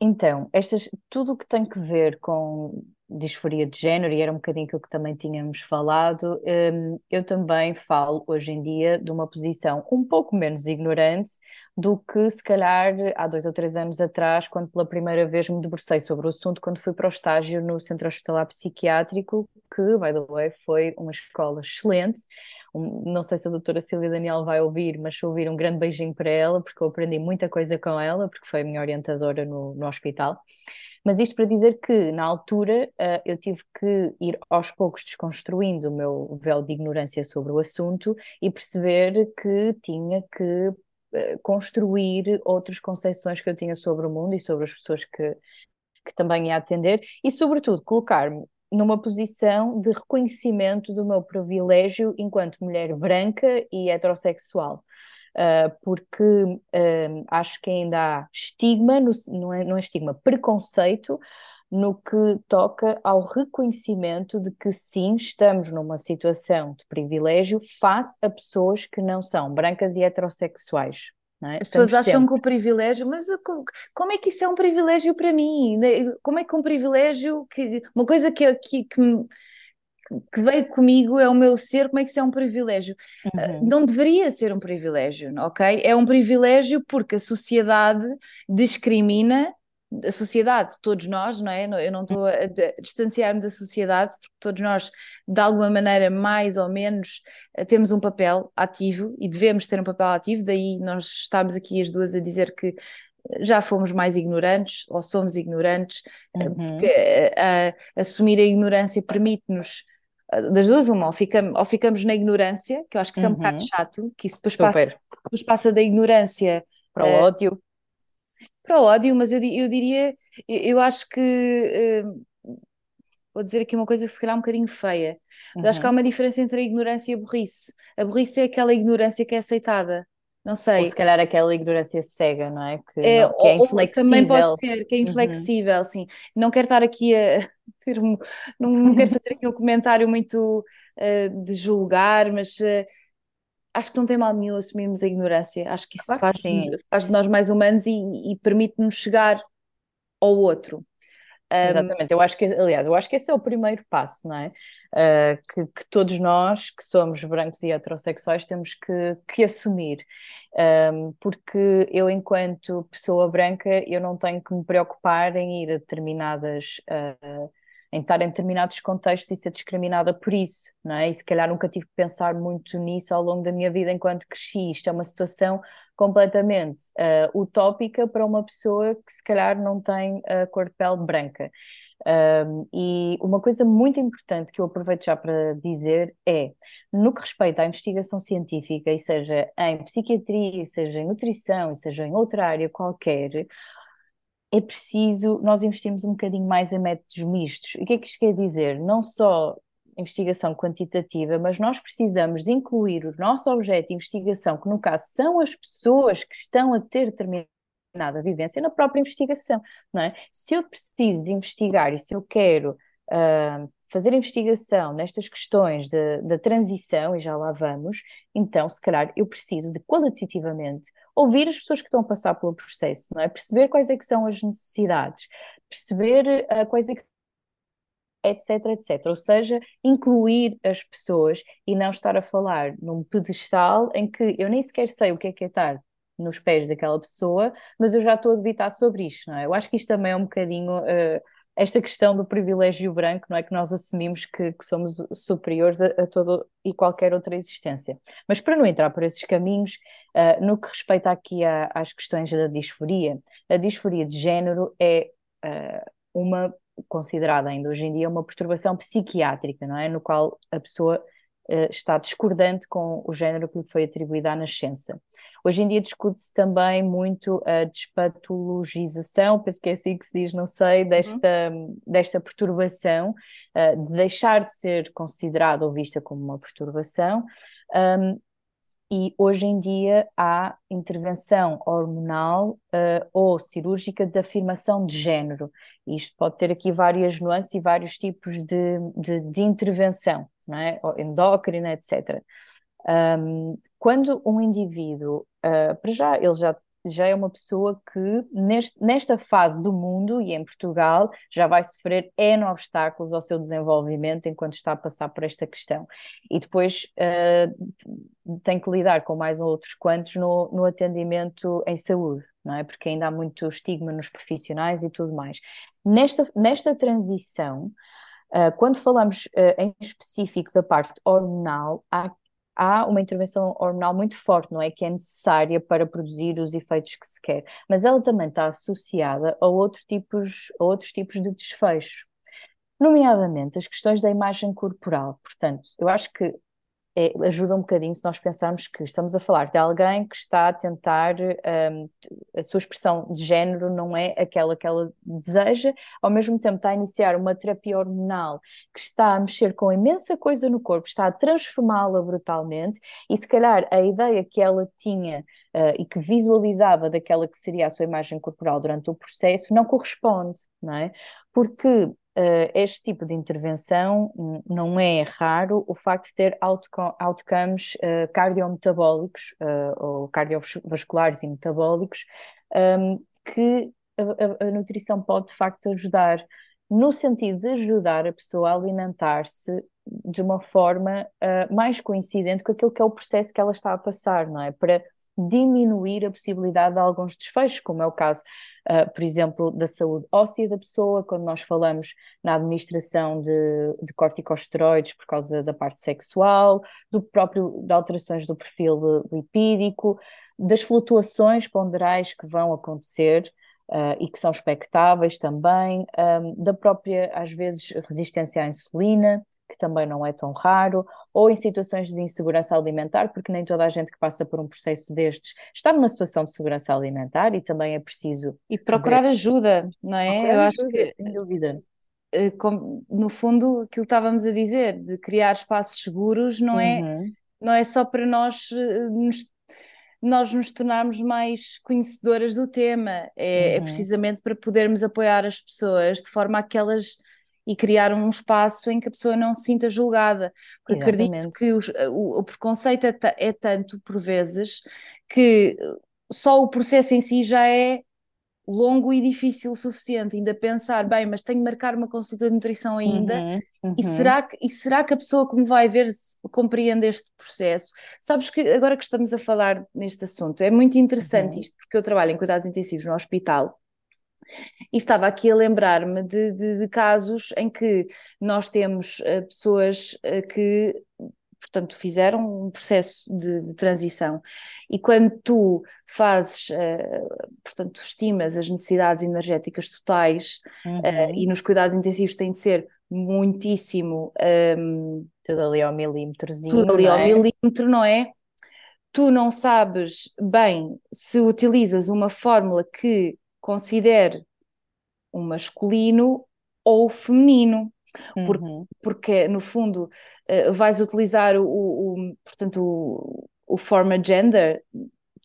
Então, estas, tudo o que tem que ver com disforia de género, e era um bocadinho aquilo que também tínhamos falado, um, eu também falo hoje em dia de uma posição um pouco menos ignorante do que se calhar há dois ou três anos atrás, quando pela primeira vez me debrucei sobre o assunto, quando fui para o estágio no Centro Hospitalar Psiquiátrico, que, by the way, foi uma escola excelente. Um, não sei se a doutora Silvia Daniel vai ouvir, mas se ouvir um grande beijinho para ela, porque eu aprendi muita coisa com ela, porque foi a minha orientadora no, no hospital. Mas isto para dizer que, na altura, uh, eu tive que ir aos poucos desconstruindo o meu véu de ignorância sobre o assunto e perceber que tinha que uh, construir outras concepções que eu tinha sobre o mundo e sobre as pessoas que, que também ia atender e, sobretudo, colocar-me numa posição de reconhecimento do meu privilégio enquanto mulher branca e heterossexual uh, porque uh, acho que ainda há estigma, no, não, é, não é estigma, preconceito no que toca ao reconhecimento de que sim, estamos numa situação de privilégio face a pessoas que não são brancas e heterossexuais. É? As pessoas acham sempre... que o privilégio, mas como, como, é que isso é um privilégio para mim? Como é que um privilégio, que, uma coisa que, que, que que veio comigo é o meu ser, como é que isso é um privilégio? Uhum. Não deveria ser um privilégio, ok? É um privilégio porque a sociedade discrimina a sociedade, todos nós, não é? Eu não estou a, distanciar-me da sociedade, porque todos nós, de alguma maneira, mais ou menos, eh, temos um papel ativo e devemos ter um papel ativo, daí nós estamos aqui as duas a dizer que já fomos mais ignorantes ou somos ignorantes, eh, uhum. porque a, a, assumir a ignorância permite-nos das duas, uma, ou, fica, ou ficamos na ignorância, que eu acho que isso uhum. é um bocado uhum. chato, que isso depois passa, depois passa da ignorância para o ódio. Para o ódio, mas eu, eu diria, eu, eu acho que uh, vou dizer aqui uma coisa que se calhar é um bocadinho feia, mas uhum. acho que há uhum. uma diferença entre a ignorância e a burrice. A burrice é aquela ignorância que é aceitada. Não sei. Ou se calhar aquela ignorância cega, não é? Que, é, não, que é inflexível. também pode ser, que é uhum. inflexível, uhum. sim. Não quero estar aqui a ter um, não, não quero fazer aqui um comentário muito uh, de julgar, mas uh, acho que não tem mal nenhum assumirmos a ignorância. Acho que isso claro faz, que faz de nós mais humanos e, e permite-nos chegar ao outro. Exatamente, eu acho que, aliás, eu acho que esse é o primeiro passo, não é? Uh, que, que, todos nós que somos brancos e heterossexuais temos que, que assumir, um, porque eu, enquanto pessoa branca, eu não tenho que me preocupar em ir a determinadas. Uh, em estar em determinados contextos e ser discriminada por isso, não é? E se calhar nunca tive que pensar muito nisso ao longo da minha vida enquanto cresci. Isto é uma situação completamente uh, utópica para uma pessoa que se calhar não tem a cor de pele branca. Um, e uma coisa muito importante que eu aproveito já para dizer é, no que respeita à investigação científica, e seja em psiquiatria, seja em nutrição, seja em outra área qualquer, é preciso nós investirmos um bocadinho mais em métodos mistos. O que é que isto quer dizer? Não só investigação quantitativa, mas nós precisamos de incluir o nosso objeto de investigação, que no caso são as pessoas que estão a ter determinada vivência na própria investigação, não é? Se eu preciso de investigar e se eu quero uh, fazer investigação nestas questões da transição, e já lá vamos, então, se calhar, eu preciso de qualitativamente ouvir as pessoas que estão a passar pelo processo, não é? Perceber quais é que são as necessidades, perceber uh, quais é que etc, etc. Ou seja, incluir as pessoas e não estar a falar num pedestal em que eu nem sequer sei o que é que é estar nos pés daquela pessoa, mas eu já estou a debitar sobre isto, não é? Eu acho que isto também é um bocadinho uh, esta questão do privilégio branco, não é? Que nós assumimos que, que somos superiores a, a todo e qualquer outra existência. Mas para não entrar por esses caminhos, uh, no que respeita aqui a, às questões da disforia, a disforia de género é uh, uma considerada ainda hoje em dia uma perturbação psiquiátrica, não é? No qual a pessoa está discordante com o género que lhe foi atribuído à nascença. Hoje em dia discute-se também muito a despatologização, penso que é assim que se diz, não sei, desta, uhum. desta perturbação, uh, de deixar de ser considerada ou vista como uma perturbação, e hoje em dia há intervenção hormonal uh, ou cirúrgica de afirmação de género. Isto pode ter aqui várias nuances e vários tipos de, de, de intervenção, não é? endócrina, etc. Um, quando um indivíduo, uh, para já, ele já já é uma pessoa que neste, nesta fase do mundo e em Portugal já vai sofrer N obstáculos ao seu desenvolvimento enquanto está a passar por esta questão. E depois uh, tem que lidar com mais outros quantos no, no atendimento em saúde, não é? Porque ainda há muito estigma nos profissionais e tudo mais. Nesta, nesta transição, uh, quando falamos uh, em específico da parte hormonal, há há uma intervenção hormonal muito forte, não é? Que é necessária para produzir os efeitos que se quer, mas ela também está associada a, outro tipos, a outros tipos de desfechos, nomeadamente as questões da imagem corporal. Portanto, eu acho que é, ajuda um bocadinho se nós pensarmos que estamos a falar de alguém que está a tentar, um, a sua expressão de género não é aquela que ela deseja, ao mesmo tempo está a iniciar uma terapia hormonal que está a mexer com imensa coisa no corpo, está a transformá-la brutalmente, e se calhar a ideia que ela tinha Uh, e que visualizava daquela que seria a sua imagem corporal durante o processo não corresponde, não é? Porque este tipo de intervenção não é raro o facto de ter outcomes uh, cardiometabólicos uh, ou cardiovasculares e metabólicos um, que a, nutrição pode de facto ajudar no sentido de ajudar a pessoa a alimentar-se de uma forma mais coincidente com aquilo que é o processo que ela está a passar, não é? Para diminuir a possibilidade de alguns desfechos, como é o caso, uh, por exemplo, da saúde óssea da pessoa, quando nós falamos na administração de, de corticosteroides por causa da parte sexual, do próprio, de alterações do perfil lipídico, das flutuações ponderais que vão acontecer. Uh, e que são expectáveis também, um, da própria, às vezes, resistência à insulina, que também não é tão raro, ou em situações de insegurança alimentar, porque nem toda a gente que passa por um processo destes está numa situação de segurança alimentar e também é preciso. E procurar ver. ajuda, não é? Procurar Eu acho que. Sem dúvida. Eh, no fundo, aquilo que estávamos a dizer, de criar espaços seguros, não, é, uhum. não é só para nós eh, nos nós nos tornarmos mais conhecedoras do tema, é, é uhum. é, precisamente para podermos apoiar as pessoas de forma a que elas e criar um espaço em que a pessoa não se sinta julgada. Porque acredito que os, o, o, preconceito é, é tanto, por vezes, que só o processo em si já é longo e difícil o suficiente, ainda pensar, bem, mas tenho que marcar uma consulta de nutrição ainda, uhum, uhum. E, será que, e será que a pessoa que me vai ver compreende este processo? Sabes que agora que estamos a falar neste assunto, é muito interessante uhum. isto, porque eu trabalho em cuidados intensivos no hospital, e estava aqui a lembrar-me de, de, de, casos em que nós temos uh, pessoas uh, que portanto, fizeram um processo de, de, transição. E quando tu fazes, uh, portanto, estimas as necessidades energéticas totais, uhum. uh, e nos cuidados intensivos tem de ser muitíssimo. Um, ehm, tudo ali ao milímetrozinho. Tudo ali ao é? milímetro, não é? Tu não sabes bem se utilizas uma fórmula que considere um masculino ou feminino. Uhum. Porque, no fundo, uh, vais utilizar o, o, portanto, o, o forma gender?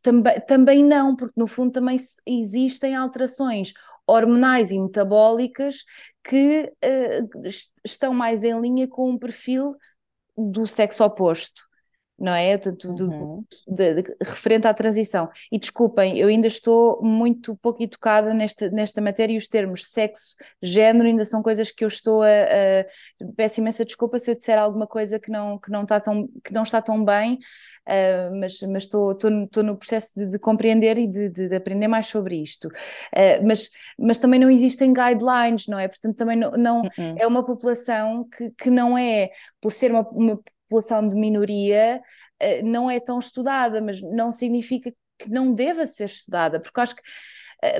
Também, também não, porque no fundo também existem alterações hormonais e metabólicas que uh, estão mais em linha com o perfil do sexo oposto não é? Do, uhum. de, de, referente à transição. E desculpem, eu ainda estou muito pouco educada nesta, nesta matéria e os termos sexo, género ainda são coisas que eu estou a, a peço imensa desculpa se eu disser alguma coisa que não, que não, está, tão, que não está tão bem, uh, mas, mas estou, estou, estou no processo de, de compreender e de, de, aprender mais sobre isto. Uh, mas, mas também não existem guidelines, não é? Portanto, também não, não uhum. é uma população que, que não é, por ser uma, uma população de minoria eh, não é tão estudada, mas não significa que não deva ser estudada, porque acho que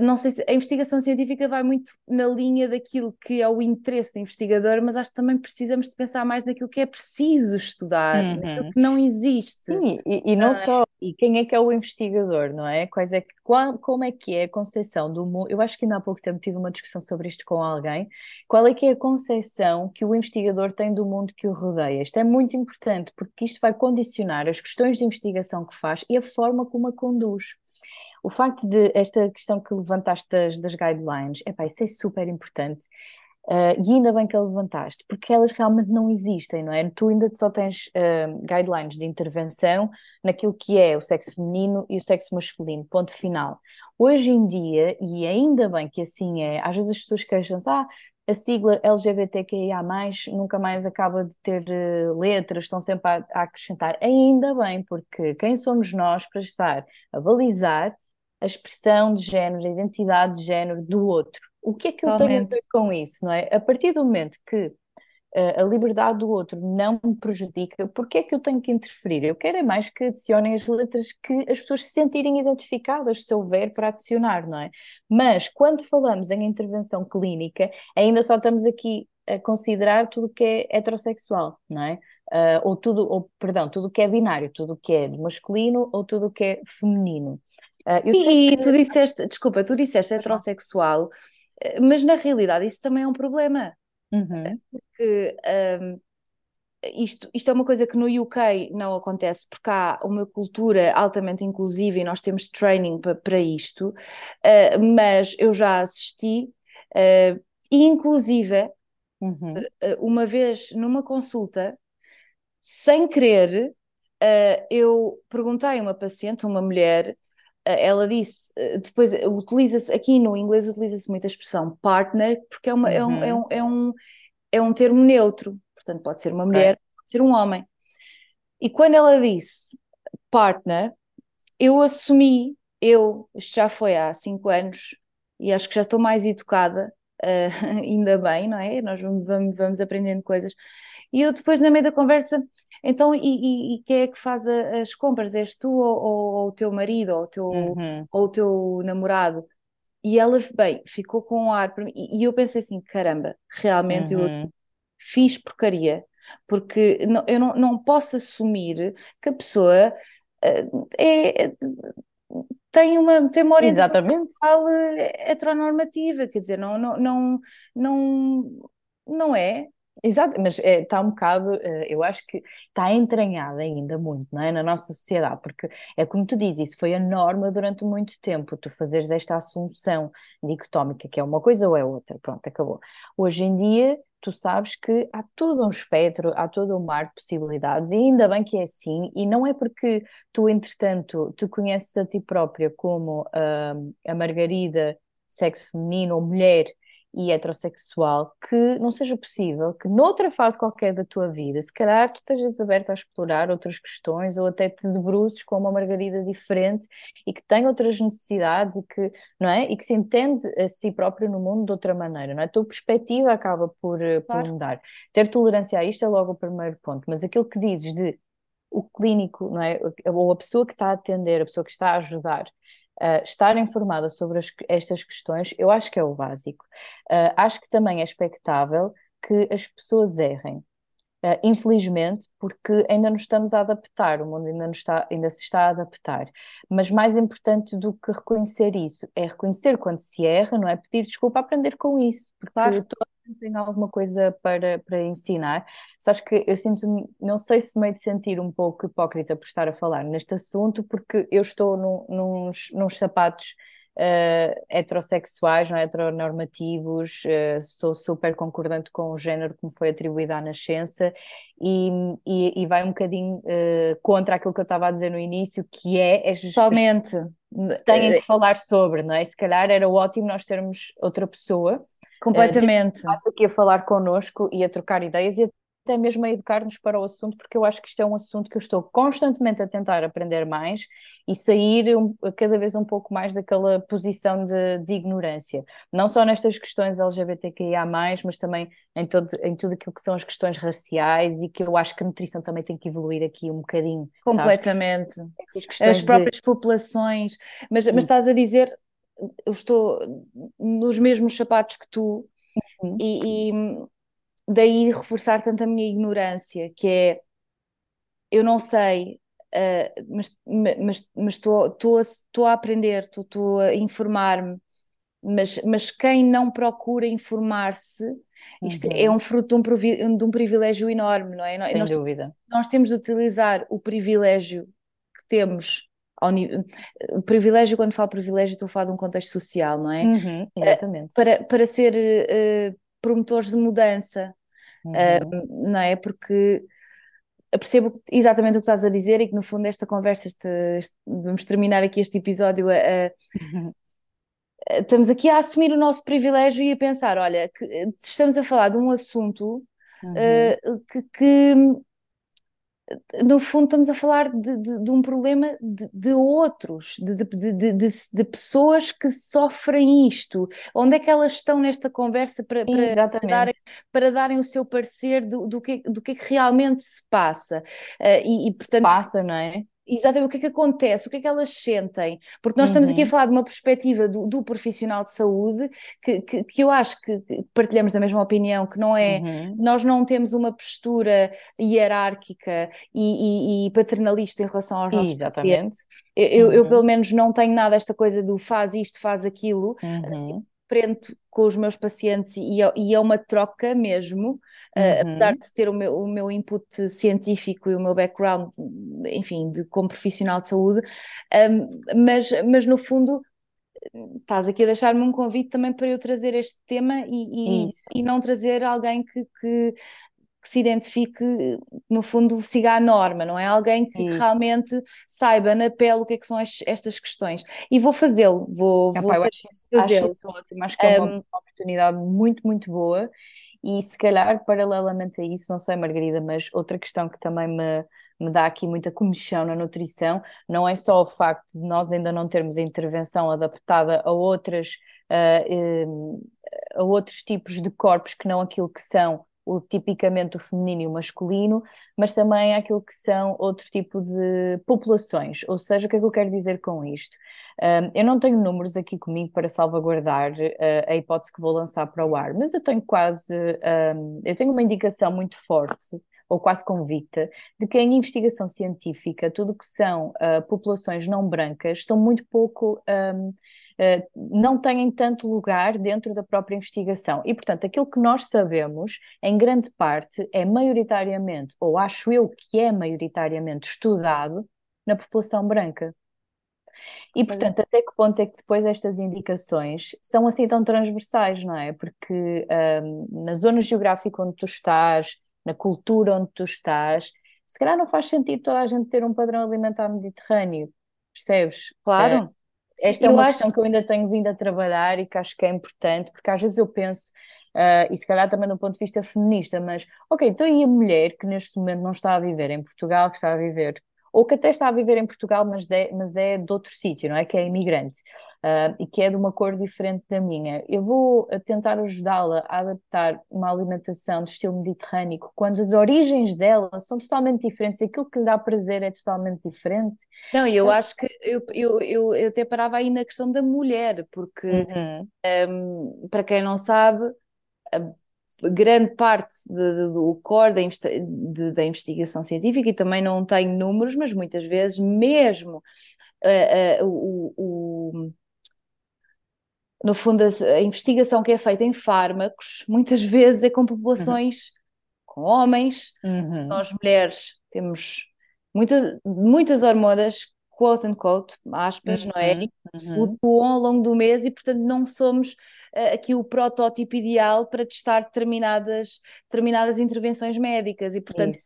não sei se a investigação científica vai muito na linha daquilo que é o interesse do investigador, mas acho que também precisamos de pensar mais naquilo que é preciso estudar, uhum. naquilo que não existe. Sim, e, e não, é? só, e quem é que é o investigador, não é? Quais é que, qual, como é que é a concepção do mundo? Eu acho que ainda há pouco tempo tive uma discussão sobre isto com alguém. Qual é que é a concepção que o investigador tem do mundo que o rodeia? Isto é muito importante, porque isto vai condicionar as questões de investigação que faz e a forma como a conduz. O facto de esta questão que levantaste das, das guidelines, epá, isso é super importante. Uh, e ainda bem que a levantaste, porque elas realmente não existem, não é? Tu ainda só tens uh, guidelines de intervenção naquilo que é o sexo feminino e o sexo masculino, ponto final. Hoje em dia, e ainda bem que assim é, às vezes as pessoas queixam-se, ah, a sigla LGBTQIA+, nunca mais acaba de ter uh, letras, estão sempre a, a acrescentar. Ainda bem, porque quem somos nós para estar a balizar a expressão de género, a identidade de género do outro. O que é que eu tenho a ver com isso, não é? A partir do momento que uh, a liberdade do outro não me prejudica, por que é que eu tenho que interferir? Eu quero é mais que adicionem as letras que as pessoas se sentirem identificadas, se houver para adicionar, não é? Mas quando falamos em intervenção clínica, ainda só estamos aqui a considerar tudo que é heterossexual, não é? Uh, ou tudo, ou perdão, tudo que é binário, tudo que é masculino ou tudo que é feminino. Uh, e, tu disseste, desculpa, tu disseste heterossexual, eh, mas na realidade isso também é um problema. Uhum. Porque um, isto, isto é uma coisa que no UK não acontece, porque há uma cultura altamente inclusiva e nós temos training para isto, uh, mas eu já assisti, uh, e inclusive, uhum. uh, uma vez numa consulta, sem querer, eu perguntei a uma paciente, uma mulher, ela disse, eh, depois eh, utiliza-se, aqui no inglês utiliza-se muito a expressão partner, porque é, uma, é, um, é, um, é, um, é um termo neutro, portanto pode ser uma mulher, okay. pode ser um homem. E quando ela disse partner, eu assumi, eu, isto já foi há cinco anos, e acho que já estou mais educada, uh, ainda bem, não é? Nós vamos, vamos, vamos aprendendo coisas. E eu depois, na meio da conversa, então, e, e, e quem é que faz a, as compras? És tu ou, ou, ou, o teu marido ou o teu, uhum. ou o teu namorado? E ela, bem, ficou com um ar para mim. E, e eu pensei assim: caramba, realmente uhum. eu fiz porcaria, porque não, eu não, não posso assumir que a pessoa uh, é, tem uma, tem uma orientação Exatamente. heteronormativa, quer dizer, não, não, não, não, não é Exato, mas está é, um bocado, uh, eu acho que está entranhada ainda muito, não é? Na nossa sociedade, porque é como tu dizes, isso foi a norma durante muito tempo, tu fazeres esta assunção dicotómica, que é uma coisa ou é outra, pronto, acabou. Hoje em dia, tu sabes que há todo um espectro, há todo um mar de possibilidades, e ainda bem que é assim, e não é porque tu, entretanto, te conheces a ti própria como uh, a Margarida, sexo feminino ou mulher, e heterossexual, que não seja possível que noutra fase qualquer da tua vida, se calhar tu estejas aberta a explorar outras questões ou até te debruces com uma Margarida diferente e que tem outras necessidades e que, não é? E que se entende a si próprio no mundo de outra maneira, não é? A tua perspectiva acaba por, eh, claro. por mudar. Ter tolerância a isto é logo o primeiro ponto, mas aquilo que dizes de o clínico, não é? Ou a pessoa que está a atender, a pessoa que está a ajudar, Uh, estar informada sobre as, estas questões, eu acho que é o básico. Uh, acho que também é expectável que as pessoas errem. Uh, infelizmente, porque ainda nos estamos a adaptar, o mundo ainda, nos está, ainda se está a adaptar. Mas mais importante do que reconhecer isso é reconhecer quando se erra, não é? Pedir desculpa, aprender com isso, porque claro. toda tem alguma coisa para, para ensinar. Sabes que eu sinto-me, não sei se meio de sentir um pouco hipócrita por estar a falar neste assunto, porque eu estou no, nos, nos sapatos uh, heterossexuais, não é? heteronormativos, uh, sou super concordante com o género que me foi atribuído à nascença e, e, e vai um bocadinho uh, contra aquilo que eu estava a dizer no início, que é... Totalmente. Têm que falar sobre, não é? Se calhar era ótimo nós termos outra pessoa Completamente. Uh, aqui a falar connosco e a trocar ideias e até mesmo a educar-nos para o assunto, porque eu acho que isto é um assunto que eu estou constantemente a tentar aprender mais e sair um, cada vez um pouco mais daquela posição de, de, ignorância. Não só nestas questões LGBTQIA, mas também em, todo, em tudo aquilo que são as questões raciais e que eu acho que a nutrição também tem que evoluir aqui um bocadinho. Completamente. As próprias de... populações. Mas, mas estás a dizer, eu estou nos mesmos sapatos que tu uhum. e, e, daí reforçar tanto a minha ignorância, que é eu não sei, uh, mas, mas, mas estou a aprender, estou a informar-me, mas, mas quem não procura informar-se, isto é uhum. é um fruto de um, de um, privilégio enorme, não é? Sem nós, dúvida. Nós temos de utilizar o privilégio que temos ao nível, o privilégio, quando falo privilégio, estou a falar de um contexto social, não é? Uhum, exatamente. Para, para ser uh, promotores de mudança, uhum. uh, não é? Porque percebo exatamente o que estás a dizer e que no fundo esta conversa, este, este, vamos terminar aqui este episódio a, a estamos aqui a assumir o nosso privilégio e a pensar, olha, que estamos a falar de um assunto uhum. uh, que, que, no fundo estamos a falar de, de, de um problema de, de outros, de, pessoas que sofrem isto. Onde é que elas estão nesta conversa para, para, para, darem, para darem, o seu parecer do, do, que, do que é que realmente se passa? Uh, e, e, portanto, se passa, não é? Exatamente o que é que acontece, o que é que elas sentem, porque nós uhum. estamos aqui a uhum. falar de uma perspectiva do, do profissional de saúde que, que, que, eu acho que partilhamos da mesma opinião, que não é, uhum. nós não temos uma postura hierárquica e, e, e paternalista em relação aos nossos exatamente. pacientes. Eu, uhum. eu, pelo menos não tenho nada esta coisa do faz isto, faz aquilo. Uhum aprendo com os meus pacientes e é, e é uma troca mesmo, uh, apesar de ter o meu, o meu input científico e o meu background, enfim, de, como profissional de saúde, um, mas, mas no fundo estás aqui a deixar-me um convite também para eu trazer este tema e, e, e não trazer alguém que, que, que se identifique, no fundo, siga a norma, não é? Alguém que isso. realmente saiba na pele o que é que são estas questões. E vou fazê-lo, vou, vou acho, acho isso ótimo, acho que é uma, um, oportunidade muito, muito boa. E se calhar, paralelamente a isso, não sei, Margarida, mas outra questão que também me, me dá aqui muita comichão na nutrição, não é só o facto de nós ainda não termos a intervenção adaptada a outras, uh, a outros tipos de corpos que não aquilo que são o tipicamente o feminino e o masculino, mas também aquilo que são outro tipo de populações. Ou seja, o que é que eu quero dizer com isto? Um, eu não tenho números aqui comigo para salvaguardar uh, a hipótese que vou lançar para o ar, mas eu tenho quase, um, eu tenho uma indicação muito forte ou quase convicta, de que em investigação científica, tudo o que são uh, populações não brancas são muito pouco um, não têm tanto lugar dentro da própria investigação. E, portanto, aquilo que nós sabemos, em grande parte, é maioritariamente, ou acho eu que é maioritariamente estudado na população branca. E, portanto, até que ponto é que depois estas indicações são assim tão transversais, não é? Porque um, na zona geográfica onde tu estás, na cultura onde tu estás, se calhar não faz sentido toda a gente ter um padrão alimentar mediterrâneo, percebes? Claro. Uh, esta é uma acho... questão que eu ainda tenho vindo a trabalhar e que acho que é importante, porque às vezes eu penso, uh, e se calhar também do ponto de vista feminista, mas ok, então e a mulher que neste momento não está a viver em Portugal, que está a viver ou que até está a viver em Portugal, mas, de, mas é de outro sítio, não é? Que é imigrante uh, e que é de uma cor diferente da minha. Eu vou ah, tentar ajudá-la a adaptar uma alimentação de estilo mediterrâneo quando as origens dela são totalmente diferentes, aquilo que lhe dá prazer é totalmente diferente. Não, eu uh, acho que eu, eu, eu, eu, até parava aí na questão da mulher, porque uhum. um, para quem não sabe grande parte do core da, de, da, investigação científica e também não tenho números, mas muitas vezes mesmo uh, uh, o, o, no fundo a, a, investigação que é feita em fármacos muitas vezes é com populações uhum. com homens, uhum. nós mulheres temos muitas, muitas hormonas quote unquote, aspas, uhum, não é? Que uhum. flutuam ao longo do mês e, portanto, não somos uh, aqui o protótipo ideal para testar determinadas, determinadas intervenções médicas e, portanto.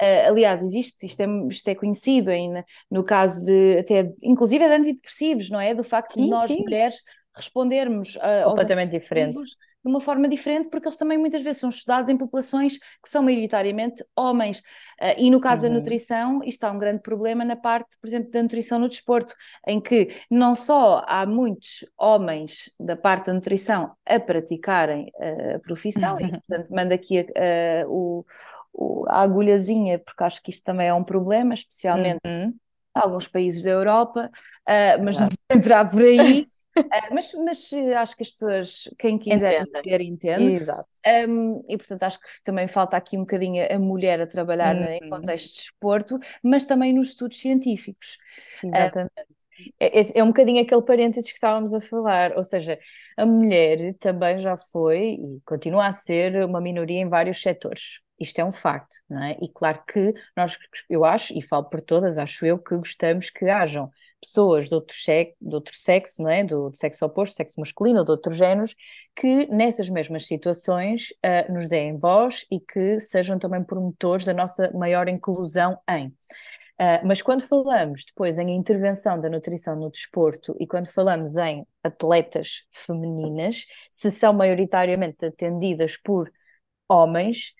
Uh, aliás, existe, isto é, isto é conhecido em, no caso de até, inclusive de antidepressivos, não é? Do facto sim, de nós sim. mulheres respondermos uh, completamente diferente de uma forma diferente, porque eles também muitas vezes são estudados em populações que são maioritariamente homens. Uh, e no caso uhum. da nutrição, isto há um grande problema na parte, por exemplo, da nutrição no desporto, em que não só há muitos homens da parte da nutrição a praticarem uh, a profissão, e portanto mando aqui uh, o, o, a agulhazinha, porque acho que isto também é um problema, especialmente uhum. em alguns países da Europa, mas não vou entrar por aí. Uh, mas, mas eh, acho que as pessoas, quem quiser entender, entende. Exato. Um, e portanto acho que também falta aqui um bocadinho a mulher a trabalhar uhum. em contexto de esporto, mas também nos estudos científicos. Exatamente. É, é, um bocadinho aquele parênteses que estávamos a falar, ou seja, a mulher também já foi e continua a ser uma minoria em vários setores. Isto é um facto, não é? E claro que nós, eu acho, e falo por todas, acho eu que gostamos que hajam pessoas de outro, sexo, de outro sexo, não é? do, do sexo oposto, sexo masculino ou de outros géneros, que nessas mesmas situações uh, nos deem voz e que sejam também promotores da nossa maior inclusão em. Uh, mas quando falamos depois em intervenção da nutrição no desporto e quando falamos em atletas femininas, se são maioritariamente atendidas por homens,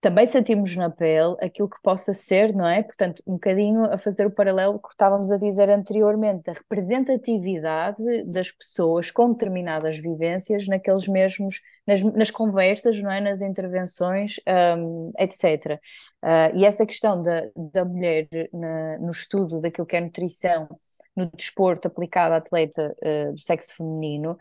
também sentimos na pele aquilo que possa ser, não é? Portanto, um bocadinho a fazer o paralelo que estávamos a dizer anteriormente, a representatividade das pessoas com determinadas vivências naqueles mesmos, nas, nas conversas, não é? Nas intervenções, um, etc. Uh, e essa questão da, da mulher na, no estudo daquilo que é nutrição no desporto aplicado à atleta uh, do sexo feminino,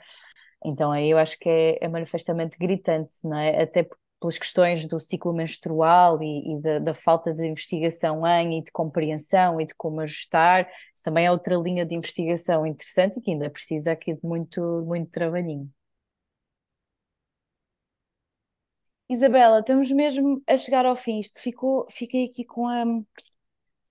então aí eu acho que é, é manifestamente gritante, não é? Até porque pelas questões do ciclo menstrual e, e da, da, falta de investigação em e de compreensão e de como ajustar, isso também é outra linha de investigação interessante e que ainda precisa aqui de muito, muito trabalhinho. Isabela, estamos mesmo a chegar ao fim. Isto ficou, fiquei aqui com a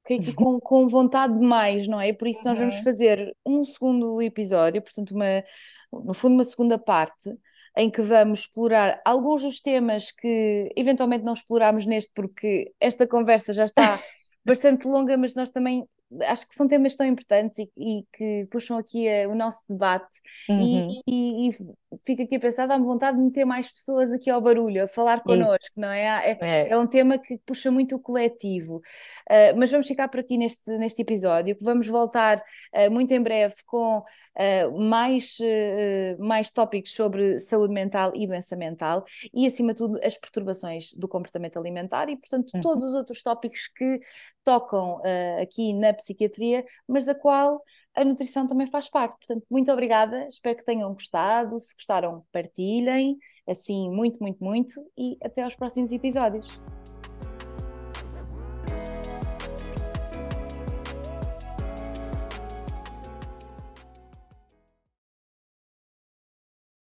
fiquei aqui com, com vontade de mais, não é? Por isso nós vamos uhum. fazer um segundo episódio, portanto, uma, no fundo, uma segunda parte em que vamos explorar alguns dos temas que eventualmente não exploramos neste, porque esta conversa já está bastante longa, mas nós também acho que são temas tão importantes e, e que puxam aqui a, o nosso debate uhum. e, e, e, fico aqui a pensar, dá-me vontade de meter mais pessoas aqui ao barulho, a falar connosco, Isso. não é? É, é? é, um tema que puxa muito o coletivo, uh, mas vamos ficar por aqui neste, neste episódio, que vamos voltar uh, muito em breve com uh, mais, mais tópicos sobre saúde mental e doença mental e acima de tudo as perturbações do comportamento alimentar e portanto uhum. todos os outros tópicos que tocam aqui na psiquiatria, mas da qual a nutrição também faz parte. Portanto, muito obrigada, espero que tenham gostado. Se gostaram, partilhem, assim, muito, muito, muito, e até aos próximos episódios.